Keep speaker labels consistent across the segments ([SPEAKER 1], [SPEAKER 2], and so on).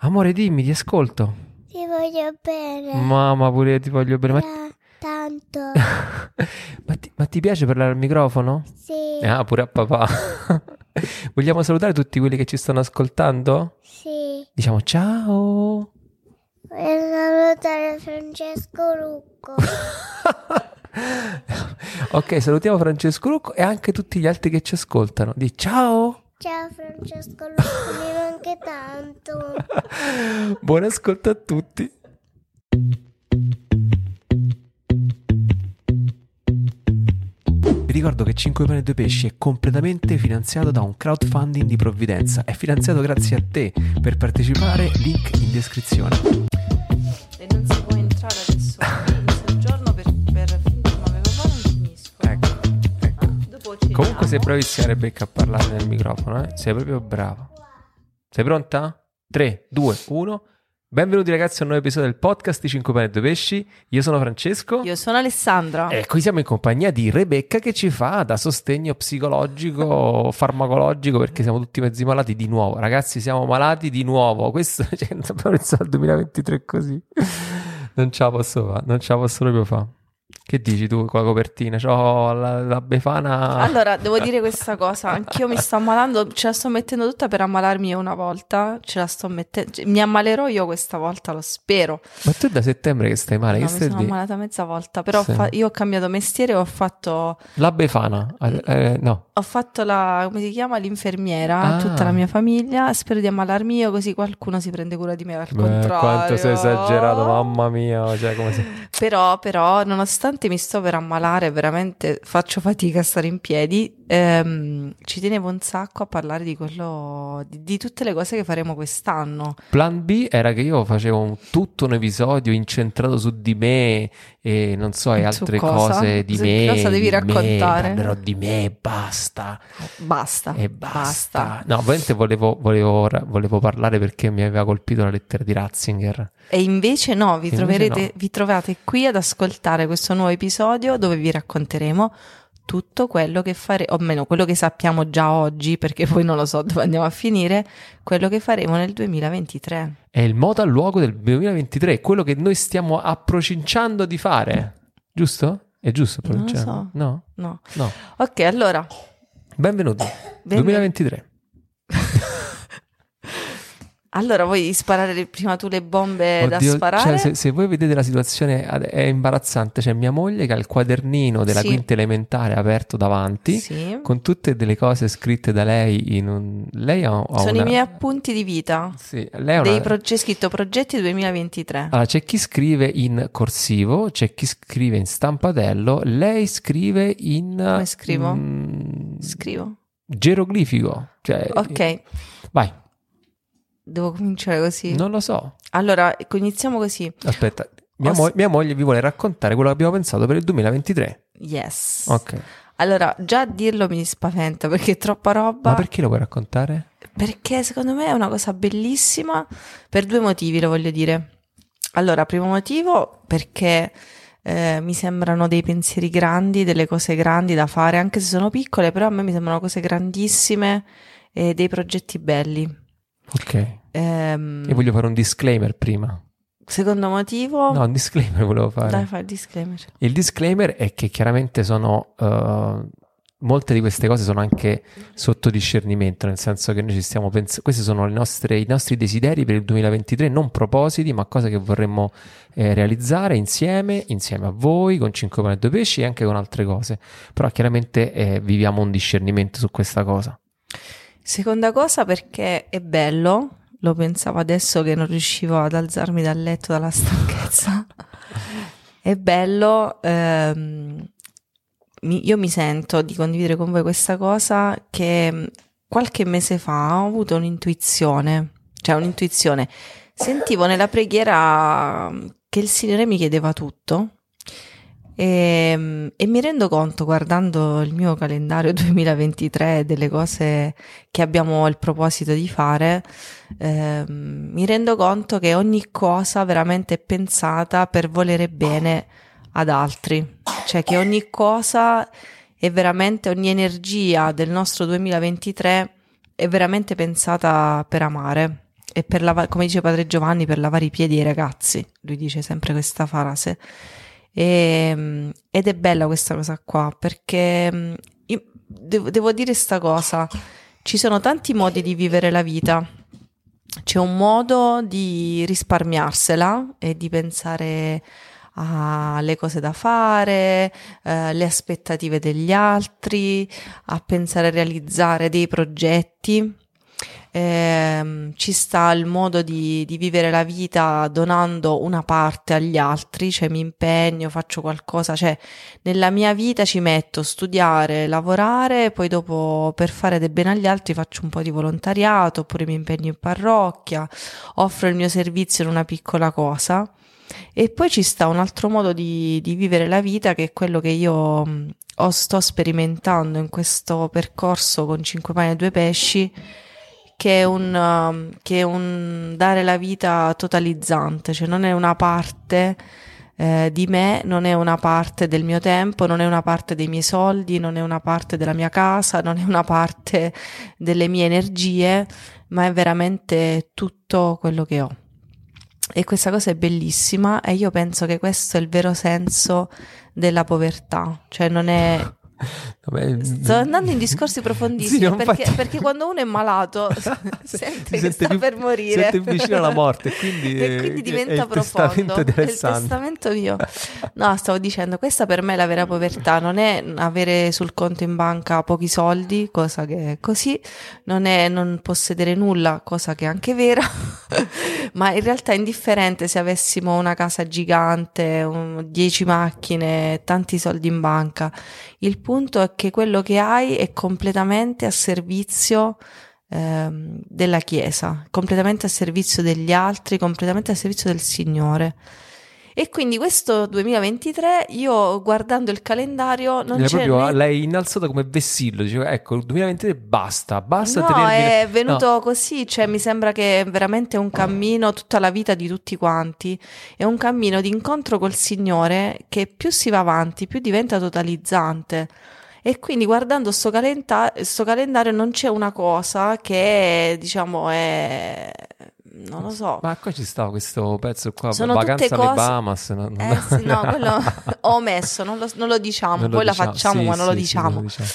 [SPEAKER 1] Amore, dimmi, ti ascolto.
[SPEAKER 2] Ti voglio bene.
[SPEAKER 1] Mamma, pure io ti voglio bene. Ma,
[SPEAKER 2] Ta- tanto.
[SPEAKER 1] ma ti, ma ti piace parlare al microfono?
[SPEAKER 2] Sì.
[SPEAKER 1] Ah, pure a papà. Vogliamo salutare tutti quelli che ci stanno ascoltando?
[SPEAKER 2] Sì.
[SPEAKER 1] Diciamo ciao.
[SPEAKER 2] Voglio salutare Francesco Lucco.
[SPEAKER 1] ok, salutiamo Francesco Lucco e anche tutti gli altri che ci ascoltano. Di ciao.
[SPEAKER 2] Ciao Francesco Lucco, mi manca tanto.
[SPEAKER 1] Buon ascolto a tutti. Vi ricordo che 5 pane e 2 pesci è completamente finanziato da un crowdfunding di provvidenza. È finanziato grazie a te. Per partecipare, link in descrizione. Comunque sei bravissima Rebecca a parlare nel microfono, eh? Sei proprio brava. Sei pronta? 3, 2, 1. Benvenuti ragazzi a un nuovo episodio del podcast di 5 pane e 2 pesci. Io sono Francesco.
[SPEAKER 3] Io sono Alessandra.
[SPEAKER 1] E qui siamo in compagnia di Rebecca che ci fa da sostegno psicologico, farmacologico, perché siamo tutti mezzi malati di nuovo. Ragazzi, siamo malati di nuovo. Questo, cioè, non il 2023 così. Non ce la posso fare, non ce la posso proprio fare. Che dici tu con la copertina? C'ho la, la befana...
[SPEAKER 3] Allora, devo dire questa cosa, anch'io mi sto ammalando, ce la sto mettendo tutta per ammalarmi una volta, ce la sto mettendo, cioè, mi ammalerò io questa volta, lo spero.
[SPEAKER 1] Ma tu è da settembre che stai male,
[SPEAKER 3] No,
[SPEAKER 1] che
[SPEAKER 3] mi
[SPEAKER 1] stai
[SPEAKER 3] sono
[SPEAKER 1] di?
[SPEAKER 3] ammalata mezza volta, però
[SPEAKER 1] Sì.
[SPEAKER 3] fa- io ho cambiato mestiere e ho fatto,
[SPEAKER 1] La befana? Eh, eh, no.
[SPEAKER 3] ho fatto la, come si chiama, l'infermiera,
[SPEAKER 1] Ah.
[SPEAKER 3] tutta la mia famiglia, spero di ammalarmi io così qualcuno si prende cura di me, al
[SPEAKER 1] Beh,
[SPEAKER 3] contrario.
[SPEAKER 1] quanto sei esagerato, mamma mia. Cioè, se...
[SPEAKER 3] Però, però, nonostante mi sto per ammalare, veramente faccio fatica a stare in piedi, ehm, ci tenevo un sacco a parlare di quello, di, di tutte le cose che faremo quest'anno.
[SPEAKER 1] Plan B era che io facevo un- tutto un episodio incentrato su di me e non so, e altre cose di
[SPEAKER 3] Su
[SPEAKER 1] me.
[SPEAKER 3] cosa devi raccontare?
[SPEAKER 1] parlerò di me e basta.
[SPEAKER 3] Basta.
[SPEAKER 1] E basta. No, ovviamente volevo, volevo, volevo parlare perché mi aveva colpito la lettera di Ratzinger.
[SPEAKER 3] E invece no, vi,
[SPEAKER 1] Invece
[SPEAKER 3] troverete,
[SPEAKER 1] no.
[SPEAKER 3] vi trovate qui ad ascoltare questo nuovo episodio dove vi racconteremo tutto quello che faremo, o meno quello che sappiamo già oggi, perché poi non lo so dove andiamo a finire, quello che faremo nel 2023.
[SPEAKER 1] È il modo al luogo del 2023, quello che noi stiamo approcinciando di fare. Giusto? È giusto
[SPEAKER 3] Non lo
[SPEAKER 1] pronunciare?
[SPEAKER 3] so.
[SPEAKER 1] No?
[SPEAKER 3] No.
[SPEAKER 1] No.
[SPEAKER 3] Ok, allora,
[SPEAKER 1] Benvenuti.
[SPEAKER 3] Benven-
[SPEAKER 1] 2023.
[SPEAKER 3] Allora vuoi sparare prima tu le bombe da
[SPEAKER 1] Oddio,
[SPEAKER 3] sparare?
[SPEAKER 1] cioè, se, se voi vedete la situazione è imbarazzante, c'è mia moglie che ha il quadernino della
[SPEAKER 3] Sì.
[SPEAKER 1] quinta elementare aperto davanti
[SPEAKER 3] Sì.
[SPEAKER 1] con tutte delle cose scritte da lei in un... Lei ha, ha
[SPEAKER 3] Sono
[SPEAKER 1] una...
[SPEAKER 3] i miei appunti di vita.
[SPEAKER 1] Sì, lei ha
[SPEAKER 3] Dei
[SPEAKER 1] una...
[SPEAKER 3] pro- c'è scritto progetti 2023.
[SPEAKER 1] Allora, c'è chi scrive in corsivo, c'è chi scrive in stampatello, lei scrive in...
[SPEAKER 3] Come scrivo?
[SPEAKER 1] mm,
[SPEAKER 3] Scrivo.
[SPEAKER 1] geroglifico. Cioè,
[SPEAKER 3] Ok,
[SPEAKER 1] Vai,
[SPEAKER 3] devo cominciare così.
[SPEAKER 1] non lo so.
[SPEAKER 3] Allora, iniziamo così.
[SPEAKER 1] Aspetta, mia, mo- mia moglie vi vuole raccontare quello che abbiamo pensato per il 2023.
[SPEAKER 3] Yes.
[SPEAKER 1] Ok.
[SPEAKER 3] Allora, già dirlo mi spaventa perché è troppa roba.
[SPEAKER 1] Ma perché lo vuoi raccontare?
[SPEAKER 3] Perché secondo me è una cosa bellissima per due motivi, lo voglio dire. Allora, primo motivo perché eh, mi sembrano dei pensieri grandi, delle cose grandi da fare, anche se sono piccole, però a me mi sembrano cose grandissime e dei progetti belli.
[SPEAKER 1] Ok.
[SPEAKER 3] Ehm,
[SPEAKER 1] Io voglio fare un disclaimer prima.
[SPEAKER 3] Secondo motivo,
[SPEAKER 1] No, un disclaimer volevo fare.
[SPEAKER 3] dai, fai il disclaimer.
[SPEAKER 1] Il disclaimer è che chiaramente sono... eh, molte di queste cose sono anche sotto discernimento, nel senso che noi ci stiamo pensando... Questi sono le nostre- i nostri desideri per il 2023, non propositi, ma cose che vorremmo eh, realizzare insieme, insieme a voi, con 5 pane e 2 pesci e anche con altre cose. Però chiaramente eh, viviamo un discernimento su questa cosa.
[SPEAKER 3] Seconda cosa perché è bello, lo pensavo adesso che non riuscivo ad alzarmi dal letto dalla stanchezza. è bello, ehm, io mi sento di condividere con voi questa cosa che mh, qualche mese fa ho avuto un'intuizione, cioè un'intuizione. Sentivo nella preghiera mh, che il Signore mi chiedeva tutto. E, e mi rendo conto guardando il mio calendario 2023 delle cose che abbiamo il proposito di fare, ehm, mi rendo conto che ogni cosa veramente è pensata per volere bene ad altri, cioè che ogni cosa è veramente, ogni energia del nostro 2023 è veramente pensata per amare. e per lavare, come dice padre Giovanni, per lavare i piedi ai ragazzi. Lui dice sempre questa frase. E, mm, ed è bella questa cosa qua perché mm, devo, devo dire questa cosa. Ci sono tanti modi di vivere la vita. C'è un modo di risparmiarsela e di pensare alle cose da fare, eh, aspettative degli altri, a pensare a realizzare dei progetti eh, ci sta il modo di, di, vivere la vita donando una parte agli altri, cioè mi impegno, faccio qualcosa, cioè nella mia vita ci metto studiare, lavorare, poi dopo per fare del bene agli altri faccio un po' di volontariato, oppure mi impegno in parrocchia, offro il mio servizio in una piccola cosa. E poi ci sta un altro modo di, di vivere la vita che è quello che io ho, sto sperimentando in questo percorso con 5 pani e 2 pesci che è un, um, che è un dare la vita totalizzante, cioè non è una parte eh, di me, non è una parte del mio tempo, non è una parte dei miei soldi, non è una parte della mia casa, non è una parte delle mie energie, ma è veramente tutto quello che ho. E questa cosa è bellissima e io penso che questo è il vero senso della povertà, cioè non è Vabbè, Sto andando in discorsi profondissimi sì, perché, faccio... perché, quando uno è malato sente sente sta più, per morire,
[SPEAKER 1] sente vicino alla morte, quindi,
[SPEAKER 3] e quindi diventa profondo. È il testamento mio. No, stavo dicendo, questa per me è la vera povertà, non è avere sul conto in banca pochi soldi, cosa che è così, non è non possedere nulla, cosa che è anche vera, ma in realtà è indifferente se avessimo una casa gigante, 10 macchine, tanti soldi in banca. Il punto è che quello che hai è completamente a servizio ehm, della Chiesa, completamente a servizio degli altri, completamente a servizio del Signore. E quindi questo 2023 io guardando il calendario non c'è
[SPEAKER 1] proprio
[SPEAKER 3] né...
[SPEAKER 1] lei innalzata come vessillo, diceva ecco il 2023 basta, basta
[SPEAKER 3] no,
[SPEAKER 1] tenermi...
[SPEAKER 3] è venuto no. così, cioè mi sembra che è veramente un cammino tutta la vita di tutti quanti, è un cammino di incontro col Signore che più si va avanti, più diventa totalizzante. E quindi guardando sto, calenda- sto calendario non c'è una cosa che diciamo è non lo so.
[SPEAKER 1] Ma qua ci sta questo pezzo qua, Sono vacanza cose... alle Bahamas.
[SPEAKER 3] No, no. Eh sì, no, quello ho omesso, non lo, non lo diciamo, non poi lo diciamo. la facciamo sì, ma non sì, lo diciamo. Sì, lo diciamo.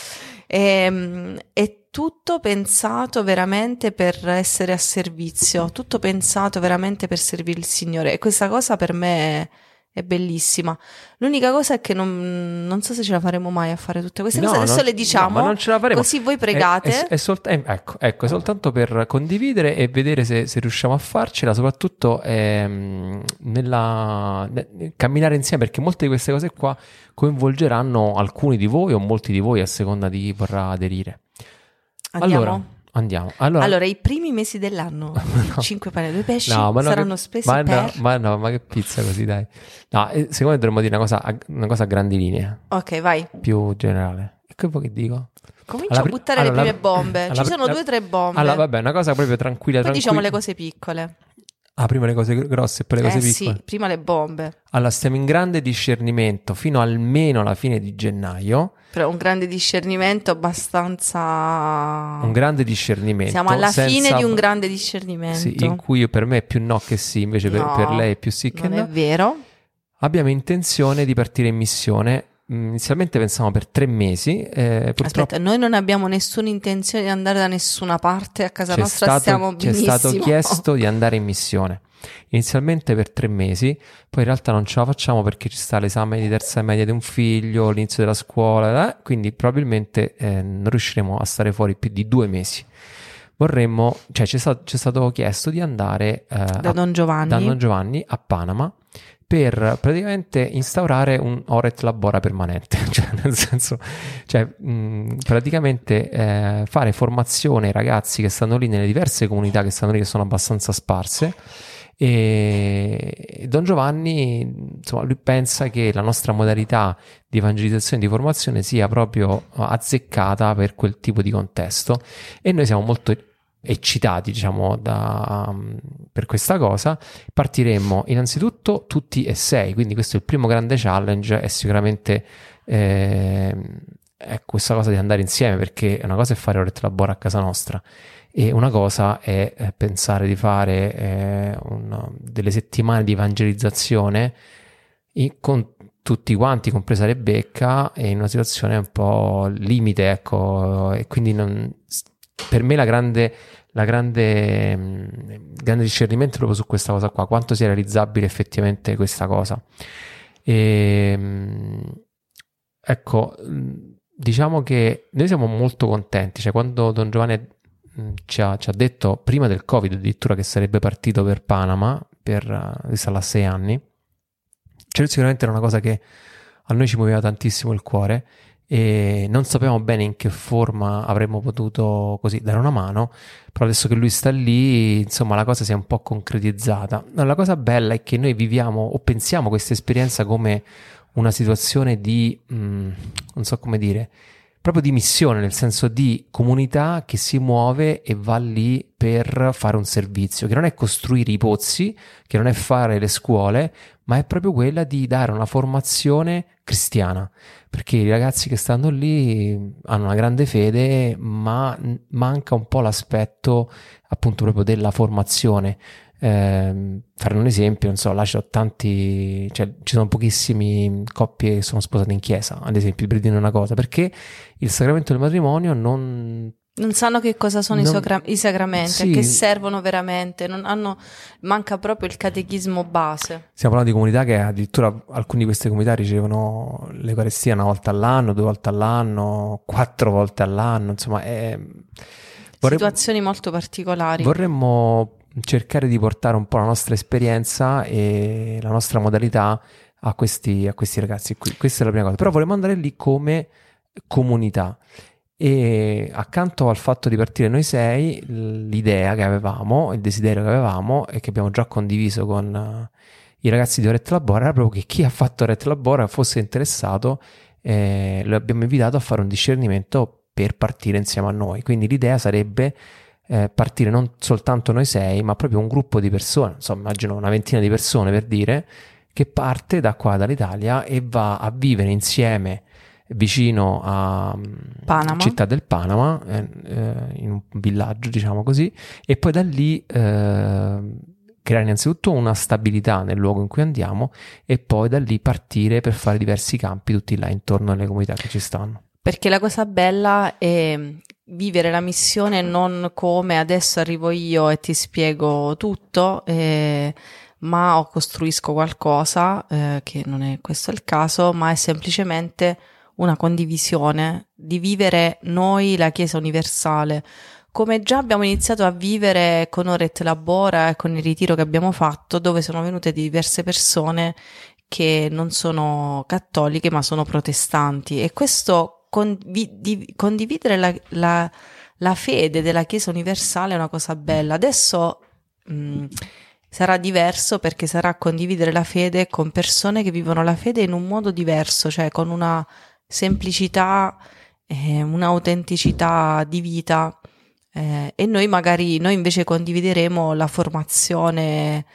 [SPEAKER 3] E, ehm, è tutto pensato veramente per essere a servizio, tutto pensato veramente per servire il Signore e questa cosa per me è è bellissima. L'unica cosa è che non, non, so se ce la faremo mai a fare tutte queste no, cose. Adesso non, le diciamo. No, non ce la faremo. Così voi pregate.
[SPEAKER 1] È, è, è, solt- ecco, ecco, è soltanto per condividere e vedere se, se riusciamo a farcela, soprattutto ehm, nella, ne, camminare insieme, perché molte di queste cose qua coinvolgeranno alcuni di voi o molti di voi a seconda di chi vorrà aderire.
[SPEAKER 3] Andiamo.
[SPEAKER 1] Allora, Andiamo. Allora,
[SPEAKER 3] allora, i primi mesi dell'anno, no. 5 pane e 2 pesci no, saranno che, spesi
[SPEAKER 1] ma
[SPEAKER 3] per...
[SPEAKER 1] No, ma no, ma che pizza così, dai. No, eh, secondo me dovremmo dire una cosa, una cosa a grandi linee.
[SPEAKER 3] Ok, vai.
[SPEAKER 1] Più generale. E che vuoi che dico?
[SPEAKER 3] Comincia a buttare allora, le prime bombe. Ci sono due o tre bombe.
[SPEAKER 1] Allora, vabbè, una cosa proprio tranquilla.
[SPEAKER 3] Poi
[SPEAKER 1] tranquilla.
[SPEAKER 3] diciamo le cose piccole.
[SPEAKER 1] Ah, prima le cose grosse e poi le cose
[SPEAKER 3] eh,
[SPEAKER 1] piccole.
[SPEAKER 3] Sì, prima le bombe.
[SPEAKER 1] Allora, stiamo in grande discernimento fino almeno alla fine di gennaio.
[SPEAKER 3] Però un grande discernimento abbastanza...
[SPEAKER 1] Un grande discernimento.
[SPEAKER 3] Siamo alla senza... fine di un grande discernimento.
[SPEAKER 1] Sì, in cui per me è più no che sì, invece no, per, per, lei è più sì che no.
[SPEAKER 3] Non è vero.
[SPEAKER 1] Abbiamo intenzione di partire in missione inizialmente pensavamo per tre mesi. Eh, purtroppo...
[SPEAKER 3] Aspetta, noi non abbiamo nessuna intenzione di andare da nessuna parte a casa c'è nostra, stato, stiamo benissimo.
[SPEAKER 1] Ci è stato chiesto di andare in missione. Inizialmente per tre mesi, poi in realtà non ce la facciamo perché ci sta l'esame di terza media di un figlio, l'inizio della scuola, eh? quindi probabilmente eh, non riusciremo a stare fuori più di due mesi vorremmo, cioè ci è stato, chiesto di andare eh,
[SPEAKER 3] da, Don
[SPEAKER 1] a, da, Don Giovanni a Panama per praticamente instaurare un Oret Labora permanente, cioè nel senso, cioè, mh, praticamente eh, fare formazione ai ragazzi che stanno lì nelle diverse comunità che stanno lì, che sono abbastanza sparse. E Don Giovanni, insomma, lui pensa che la nostra modalità di evangelizzazione e di formazione sia proprio azzeccata per quel tipo di contesto e noi siamo molto eccitati diciamo da, um, per questa cosa partiremmo innanzitutto tutti e sei. Quindi questo è il primo grande challenge è sicuramente eh, è questa cosa di andare insieme perché una cosa è fare ore laboro a casa nostra E una cosa è eh, pensare di fare eh, un, delle settimane di evangelizzazione in, con tutti quanti, compresa Rebecca, in una situazione un po' limite, ecco, e quindi non, per me la grande, la grande, mm, grande discernimento proprio su questa cosa qua, quanto sia realizzabile effettivamente questa cosa. E, mm, ecco, mm, diciamo che noi siamo molto contenti, cioè quando Don Giovanni ci ha, ci ha, detto prima del Covid addirittura che sarebbe partito per Panama, per, uh, sarà sei anni, cioè sicuramente era una cosa che a noi ci muoveva tantissimo il cuore e non sapevamo bene in che forma avremmo potuto così dare una mano, però adesso che lui sta lì, insomma, la cosa si è un po' concretizzata. La cosa bella è che noi viviamo o pensiamo questa esperienza come una situazione di, mh, mm, non so come dire, proprio di missione, nel senso di comunità che si muove e va lì per fare un servizio, che non è costruire i pozzi, che non è fare le scuole, ma è proprio quella di dare una formazione cristiana, perché i ragazzi che stanno lì hanno una grande fede, ma manca un po' l'aspetto appunto proprio della formazione. Eh, fare un esempio, non so, là c'ho tanti, cioè ci sono pochissime coppie che sono sposate in chiesa, ad esempio, per dire una cosa, perché il sacramento del matrimonio non
[SPEAKER 3] non sanno che cosa sono non, i, sacra- i, sacramenti, sì. che servono veramente, hanno, manca proprio il catechismo base.
[SPEAKER 1] Stiamo parlando di comunità che addirittura alcune di queste comunità ricevono l'Eucaristia una volta all'anno, due volte all'anno, quattro volte all'anno, insomma, è...
[SPEAKER 3] vorremmo, situazioni molto particolari.
[SPEAKER 1] Vorremmo cercare di portare un po' la nostra esperienza e la nostra modalità a questi, a questi ragazzi qui. Questa è la prima cosa. Però vorremmo andare lì come comunità. E accanto al fatto di partire noi sei, l'idea che avevamo, il desiderio che avevamo e che abbiamo già condiviso con uh, i ragazzi di Orette Labora era proprio che chi ha fatto Orette Labora fosse interessato, eh, lo abbiamo invitato a fare un discernimento per partire insieme a noi. Quindi l'idea sarebbe eh, partire non soltanto noi sei, ma proprio un gruppo di persone, insomma, immagino una ventina di persone per dire, che parte da qua, dall'Italia e va a vivere insieme vicino a mm, Panama. Città del Panama, eh, eh, in un villaggio, diciamo così, e poi da lì eh, creare innanzitutto una stabilità nel luogo in cui andiamo e poi da lì partire per fare diversi campi tutti là intorno alle comunità che ci stanno.
[SPEAKER 3] Perché la cosa bella è vivere la missione non come adesso arrivo io e ti spiego tutto, eh, ma costruisco qualcosa, eh, che non è questo il caso, ma è semplicemente una condivisione di vivere noi la Chiesa universale, come già abbiamo iniziato a vivere con Oret Labora e con il ritiro che abbiamo fatto, dove sono venute diverse persone che non sono cattoliche ma sono protestanti. E questo condiv- condividere la, la, la, fede della Chiesa universale è una cosa bella. Adesso mh, mm, sarà diverso perché sarà condividere la fede con persone che vivono la fede in un modo diverso, cioè con una semplicità, eh, un'autenticità di vita eh, e noi magari, noi invece condivideremo la formazione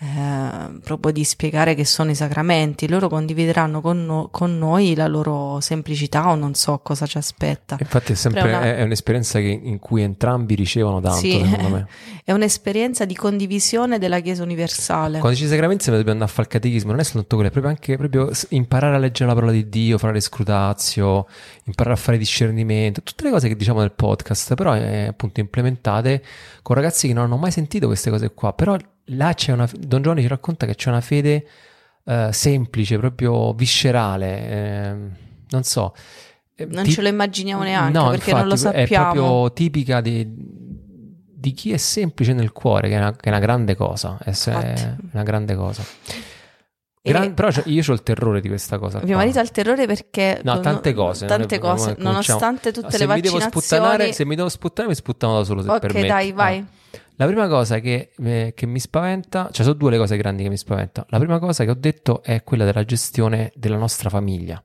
[SPEAKER 3] eh, proprio di spiegare che sono i sacramenti, loro condivideranno con, no, con, noi la loro semplicità o non so cosa ci aspetta.
[SPEAKER 1] Infatti è sempre una... è un'esperienza che, in cui entrambi ricevono tanto, sì, secondo me.
[SPEAKER 3] È un'esperienza di condivisione della Chiesa universale.
[SPEAKER 1] Quando dici sacramenti dobbiamo andare a fare il catechismo, non è soltanto quello, è proprio anche proprio imparare a leggere la parola di Dio, fare l'escrutazio, imparare a fare discernimento, tutte le cose che diciamo nel podcast, però è appunto implementate con ragazzi che non hanno mai sentito queste cose qua, però là c'è una, Don Giovanni ci racconta che c'è una fede uh, semplice, proprio viscerale, eh, non so.
[SPEAKER 3] Eh, non Ti... ce lo immaginiamo neanche no, perché infatti, non lo sappiamo.
[SPEAKER 1] È proprio tipica di, di chi è semplice nel cuore, che è una, che è una grande cosa. È, è una grande cosa. Gran, però io ho il terrore di questa cosa.
[SPEAKER 3] Mio marito ha il terrore perché...
[SPEAKER 1] No, tante cose.
[SPEAKER 3] Tante
[SPEAKER 1] è,
[SPEAKER 3] cose, nonostante tutte se le
[SPEAKER 1] mi
[SPEAKER 3] vaccinazioni...
[SPEAKER 1] se mi devo sputtanare, mi sputtano da solo, se
[SPEAKER 3] Ok, dai, vai. Ah.
[SPEAKER 1] La prima cosa che, eh, che, mi spaventa, cioè sono due le cose grandi che mi spaventano. La prima cosa che ho detto è quella della gestione della nostra famiglia.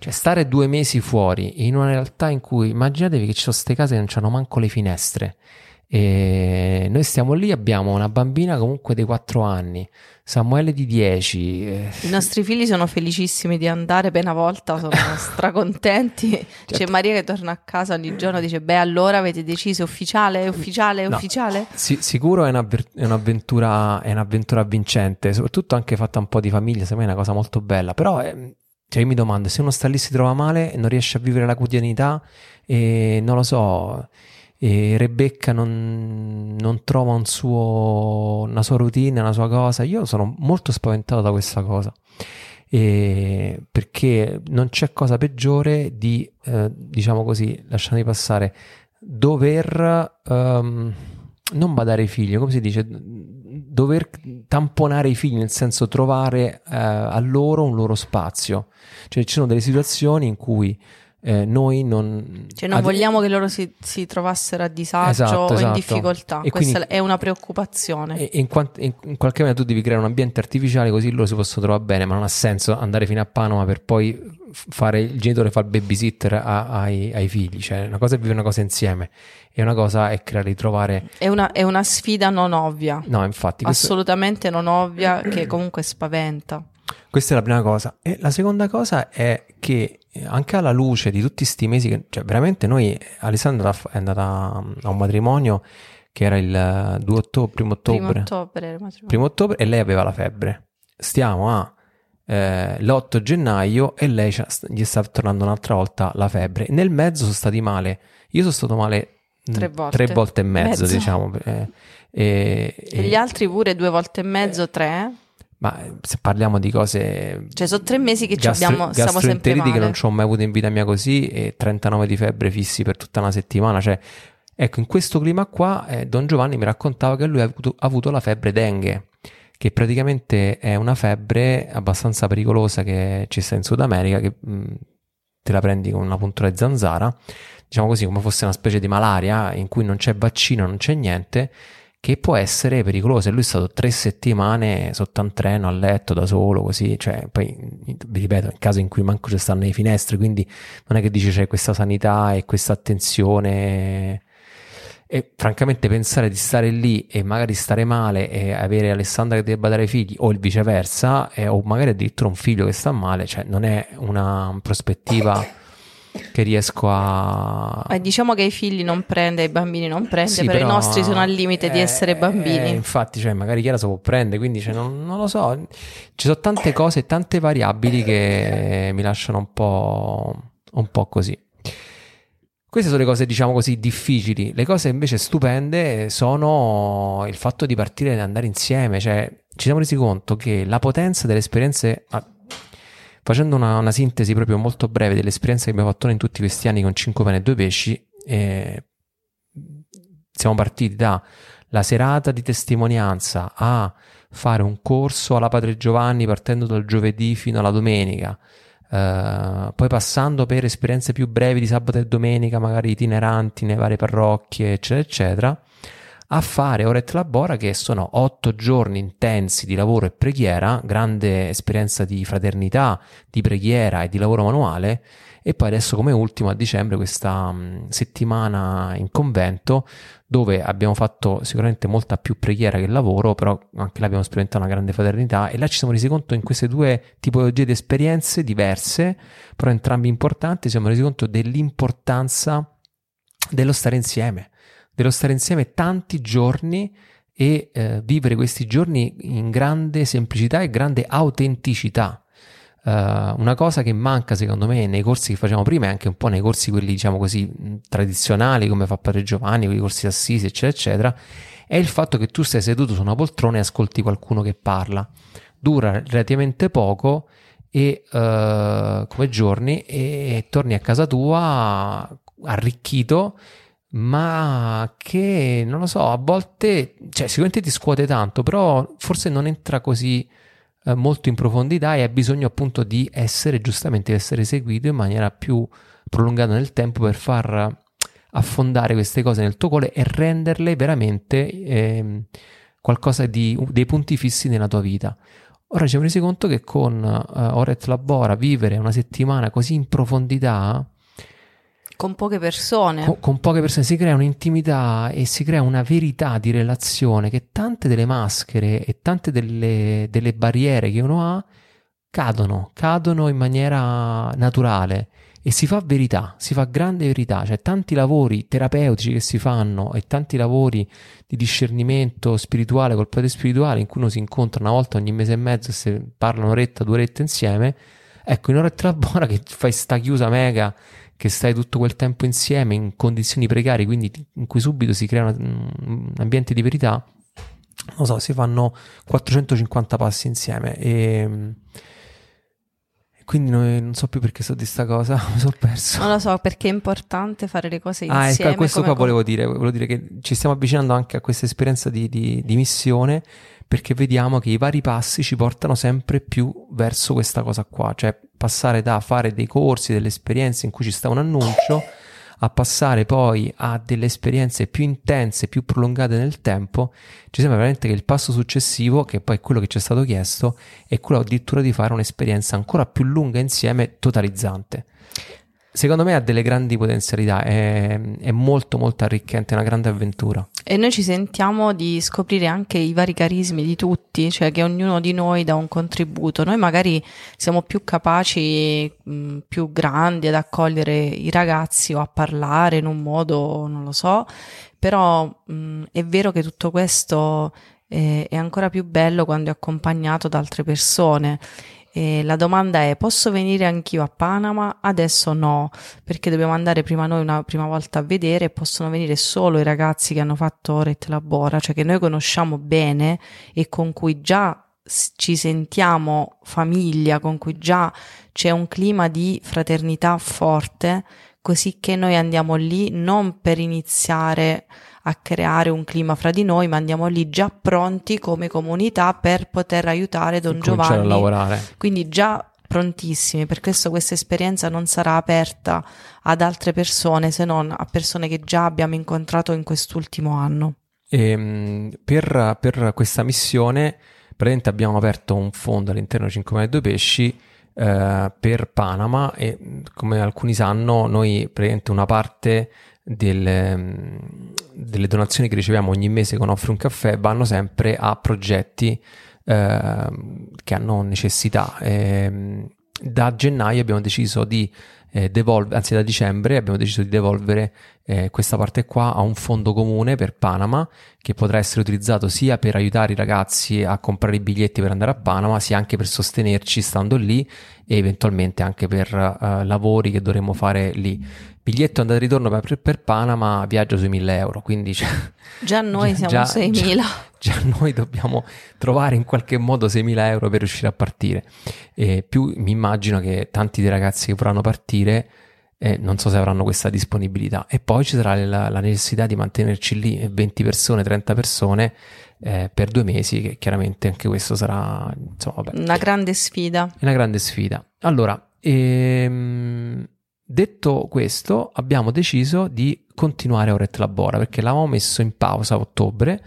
[SPEAKER 1] Cioè stare due mesi fuori in una realtà in cui immaginatevi che ci sono queste case che non hanno manco le finestre E noi stiamo lì, abbiamo una bambina comunque dei 4 anni, Samuele di 10. eh,
[SPEAKER 3] I nostri figli sono felicissimi di andare per una volta, sono stracontenti. C'è
[SPEAKER 1] Certo.
[SPEAKER 3] Maria che torna a casa ogni giorno e dice: Beh, allora avete deciso ufficiale, ufficiale,
[SPEAKER 1] No.
[SPEAKER 3] ufficiale?
[SPEAKER 1] Sicuro è, un'avver- è un'avventura, è un'avventura vincente, soprattutto anche fatta un po' di famiglia, secondo me è una cosa molto bella, però ehm, cioè io mi domando, se uno sta lì si trova male non riesce a vivere la quotidianità e non lo so, e Rebecca non, non trova un suo, una sua routine, una sua cosa, io sono molto spaventato da questa cosa. E perché non c'è cosa peggiore di, eh, diciamo così, lasciami passare, dover ehm, non badare ai figli, come si dice, dover tamponare i figli, nel senso trovare eh, a loro un loro spazio. Cioè ci sono delle situazioni in cui eh, noi non...
[SPEAKER 3] Cioè, non
[SPEAKER 1] ad-
[SPEAKER 3] vogliamo che loro si, si trovassero a disagio
[SPEAKER 1] Esatto,
[SPEAKER 3] o in
[SPEAKER 1] esatto.
[SPEAKER 3] difficoltà.
[SPEAKER 1] E
[SPEAKER 3] Questa
[SPEAKER 1] quindi-
[SPEAKER 3] è una preoccupazione.
[SPEAKER 1] E in, quan- in- in qualche maniera tu devi creare un ambiente artificiale così loro si possono trovare bene, ma non ha senso andare fino a Panama per poi fare il genitore fa il babysitter a- ai, ai figli. Cioè, una cosa è vivere una cosa insieme, e una cosa è creare di trovare.
[SPEAKER 3] È una, è una sfida non ovvia,
[SPEAKER 1] No, infatti, questo-
[SPEAKER 3] assolutamente non ovvia, che comunque spaventa.
[SPEAKER 1] Questa è la prima cosa. E la seconda cosa è che anche alla luce di tutti sti mesi, che, cioè veramente noi, Alessandra è andata a un matrimonio che era il eh, 2 ottobre, primo
[SPEAKER 3] Primo
[SPEAKER 1] ottobre,
[SPEAKER 3] ottobre, il matrimonio.
[SPEAKER 1] primo ottobre e lei aveva la febbre. Stiamo a eh, l'8 gennaio e lei gli sta tornando un'altra volta la febbre. Nel mezzo sono stati male. Io sono stato male mh,
[SPEAKER 3] Tre volte.
[SPEAKER 1] tre volte e mezzo,
[SPEAKER 3] Mezzo.
[SPEAKER 1] diciamo. eh, e-
[SPEAKER 3] E
[SPEAKER 1] e-
[SPEAKER 3] gli altri pure due volte e mezzo, tre.
[SPEAKER 1] Ma se parliamo di cose
[SPEAKER 3] Cioè, sono tre mesi che ci
[SPEAKER 1] Gastro-
[SPEAKER 3] abbiamo, stiamo sempre
[SPEAKER 1] gastroenteriti che
[SPEAKER 3] male.
[SPEAKER 1] non ci ho mai avuto in vita mia così e 39 di febbre fissi per tutta una settimana. Cioè, ecco, in questo clima qua, eh, Don Giovanni mi raccontava che lui ha avuto, ha avuto la febbre dengue, che praticamente è una febbre abbastanza pericolosa che ci sta in Sud America, che mh, te la prendi con una puntura di zanzara, diciamo così, come fosse una specie di malaria in cui non c'è vaccino, non c'è niente che può essere pericoloso. E lui è stato tre settimane sotto un treno a letto da solo, così, cioè, poi vi ripeto, in caso in cui manco ci stanno le finestre, quindi non è che dice c'è questa sanità e questa attenzione. E francamente pensare di stare lì e magari stare male e avere Alessandra che debba dare figli o il viceversa, eh, o magari addirittura un figlio che sta male, cioè non è una prospettiva che riesco a,
[SPEAKER 3] Eh, diciamo che i figli non prende, i bambini non prende,
[SPEAKER 1] sì,
[SPEAKER 3] però, i nostri sono al limite di
[SPEAKER 1] eh,
[SPEAKER 3] essere bambini.
[SPEAKER 1] eh, infatti, cioè, magari Chiara se può prendere, quindi cioè, non, non lo so. Ci sono tante cose, tante variabili che mi lasciano un po', un po' così. Queste sono le cose, diciamo così, difficili. Le cose invece stupende sono il fatto di partire e andare insieme. Cioè, ci siamo resi conto che la potenza delle esperienze. Facendo una, una sintesi proprio molto breve delle esperienze che abbiamo fatto noi in tutti questi anni con 5 pane e 2 pesci, eh, siamo partiti dalla serata di testimonianza a fare un corso alla Padre Giovanni partendo dal giovedì fino alla domenica, eh, poi passando per esperienze più brevi di sabato e domenica, magari itineranti nelle varie parrocchie, eccetera, eccetera, a fare Oret Labora che sono otto giorni intensi di lavoro e preghiera, grande esperienza di fraternità, di preghiera e di lavoro manuale. E poi adesso come ultimo a dicembre questa mh, settimana in convento dove abbiamo fatto sicuramente molta più preghiera che lavoro, però anche là abbiamo sperimentato una grande fraternità. E là ci siamo resi conto in queste due tipologie di esperienze diverse, però entrambi importanti, siamo resi conto dell'importanza dello stare insieme, dello stare insieme tanti giorni e eh, vivere questi giorni in grande semplicità e grande autenticità. Eh, una cosa che manca secondo me nei corsi che facciamo prima e anche un po' nei corsi quelli diciamo così tradizionali come fa Padre Giovanni, quei corsi assisi eccetera eccetera, è il fatto che tu stai seduto su una poltrona e ascolti qualcuno che parla. Dura relativamente poco e eh, come giorni e torni a casa tua arricchito ma che non lo so, a volte, cioè sicuramente ti scuote tanto, però forse non entra così eh, molto in profondità e hai bisogno appunto di essere giustamente essere seguito in maniera più prolungata nel tempo per far affondare queste cose nel tuo cuore e renderle veramente ehm, qualcosa di dei punti fissi nella tua vita. Ora ci siamo resi conto che con uh, Oret Labora vivere una settimana così in profondità
[SPEAKER 3] Con poche persone.
[SPEAKER 1] Con, con poche persone si crea un'intimità e si crea una verità di relazione che tante delle maschere e tante delle, delle barriere che uno ha cadono, cadono in maniera naturale e si fa verità, si fa grande verità, cioè tanti lavori terapeutici che si fanno e tanti lavori di discernimento spirituale col padre spirituale in cui uno si incontra una volta ogni mese e mezzo e si parla un'oretta, due orette insieme, ecco in un'oretta buona che fai sta chiusa mega, che stai tutto quel tempo insieme in condizioni precarie, quindi in cui subito si crea un ambiente di verità, non so, si fanno 450 passi insieme e quindi non so più perché so di sta cosa, mi sono perso.
[SPEAKER 3] Non lo so, perché è importante fare le cose
[SPEAKER 1] Ah,
[SPEAKER 3] insieme.
[SPEAKER 1] ecco, questo qua volevo dire, volevo dire che ci stiamo avvicinando anche a questa esperienza di, di- di missione perché vediamo che i vari passi ci portano sempre più verso questa cosa qua, cioè passare da fare dei corsi, delle esperienze in cui ci sta un annuncio a passare poi a delle esperienze più intense, più prolungate nel tempo, ci sembra veramente che il passo successivo, che poi è quello che ci è stato chiesto, è quello addirittura di fare un'esperienza ancora più lunga insieme, totalizzante. Secondo me ha delle grandi potenzialità, è, è molto molto arricchente, è una grande avventura.
[SPEAKER 3] E noi ci sentiamo di scoprire anche i vari carismi di tutti, cioè che ognuno di noi dà un contributo. Noi magari siamo più capaci, mh, più grandi ad accogliere i ragazzi o a parlare in un modo, non lo so, però mh, è vero che tutto questo eh, è ancora più bello quando è accompagnato da altre persone. E la domanda è: posso venire anch'io a Panama? Adesso no, perché dobbiamo andare prima noi una prima volta a vedere possono venire solo i ragazzi che hanno fatto Oret Labora, cioè che noi conosciamo bene e con cui già ci sentiamo famiglia, con cui già c'è un clima di fraternità forte, così che noi andiamo lì non per iniziare a creare un clima fra di noi, ma andiamo lì già pronti come comunità per poter aiutare Don
[SPEAKER 1] Cominciare a
[SPEAKER 3] Giovanni
[SPEAKER 1] lavorare.
[SPEAKER 3] quindi già prontissimi, per questo questa esperienza non sarà aperta ad altre persone se non a persone che già abbiamo incontrato in quest'ultimo anno.
[SPEAKER 1] E, mh, per, per questa missione, praticamente abbiamo aperto un fondo all'interno di 5 mani e 2 pesci eh, per Panama e come alcuni sanno, noi praticamente una parte delle, mh, delle donazioni che riceviamo ogni mese con Offri un caffè vanno sempre a progetti ehm, che hanno necessità. Ehm, da gennaio abbiamo deciso di eh, devolvere, anzi da dicembre abbiamo deciso di devolvere eh, questa parte qua a un fondo comune per Panama che potrà essere utilizzato sia per aiutare i ragazzi a comprare i biglietti per andare a Panama, sia anche per sostenerci stando lì e eventualmente anche per eh, lavori che dovremmo fare lì. Biglietto andata e ritorno per, per Panama, viaggio sui 1000 euro, quindi cioè,
[SPEAKER 3] Già noi
[SPEAKER 1] Già-
[SPEAKER 3] siamo
[SPEAKER 1] già-
[SPEAKER 3] 6.000.
[SPEAKER 1] già noi dobbiamo trovare in qualche modo 6.000 euro per riuscire a partire. E più mi immagino che tanti dei ragazzi che vorranno partire eh, non so se avranno questa disponibilità. E poi ci sarà la, la necessità di mantenerci lì eh, 20 persone, 30 persone eh, per due mesi, che chiaramente anche questo sarà insomma, vabbè,
[SPEAKER 3] Una grande sfida.
[SPEAKER 1] una grande sfida. Allora, ehm, detto questo, abbiamo deciso di continuare Oret Labora perché l'avevamo messo in pausa a ottobre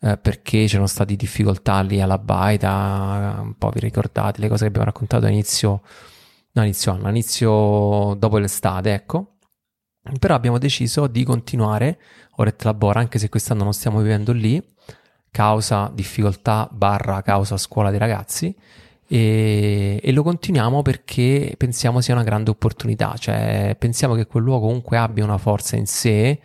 [SPEAKER 1] eh, perché c'erano state difficoltà lì alla baita, un po' vi ricordate le cose che abbiamo raccontato all'inizio, no, inizio anno, all'inizio dopo l'estate, ecco. Però abbiamo deciso di continuare Oret Labora anche se quest'anno non stiamo vivendo lì, causa difficoltà barra causa scuola dei ragazzi e, e lo continuiamo perché pensiamo sia una grande opportunità, cioè pensiamo che quel luogo comunque abbia una forza in sé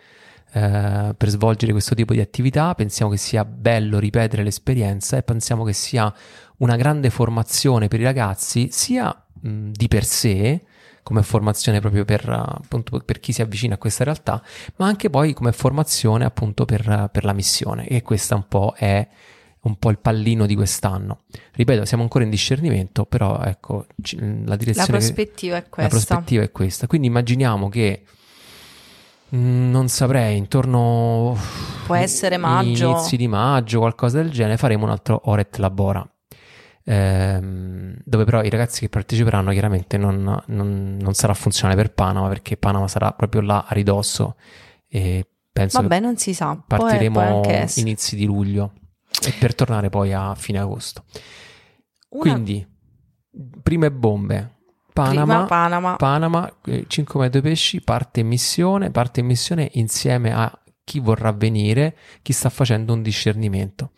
[SPEAKER 1] eh, per svolgere questo tipo di attività, pensiamo che sia bello ripetere l'esperienza e pensiamo che sia una grande formazione per i ragazzi sia mh, di per sé come formazione proprio per, appunto, per chi si avvicina a questa realtà, ma anche poi come formazione appunto per, per la missione. E questa un po' è un po' il pallino di quest'anno. Ripeto, siamo ancora in discernimento, però ecco, la
[SPEAKER 3] La
[SPEAKER 1] direzione che-
[SPEAKER 3] prospettiva è
[SPEAKER 1] la
[SPEAKER 3] questa.
[SPEAKER 1] prospettiva è questa. Quindi immaginiamo che mm, non saprei, intorno
[SPEAKER 3] Può essere maggio.
[SPEAKER 1] inizi di maggio, qualcosa del genere, faremo un altro Oret Labora. Ehm, dove però i ragazzi che parteciperanno chiaramente non, non- non sarà funzionale per Panama perché Panama sarà proprio là a ridosso e penso
[SPEAKER 3] Vabbè,
[SPEAKER 1] che
[SPEAKER 3] non si sa.
[SPEAKER 1] Partiremo
[SPEAKER 3] anche essere.
[SPEAKER 1] inizi di luglio e per tornare poi a fine agosto.
[SPEAKER 3] Una-
[SPEAKER 1] Quindi, prime bombe. Panama,
[SPEAKER 3] Prima Panama.
[SPEAKER 1] Panama, eh, 5 come due pesci, parte in missione, parte in missione insieme a chi vorrà venire, chi sta facendo un discernimento.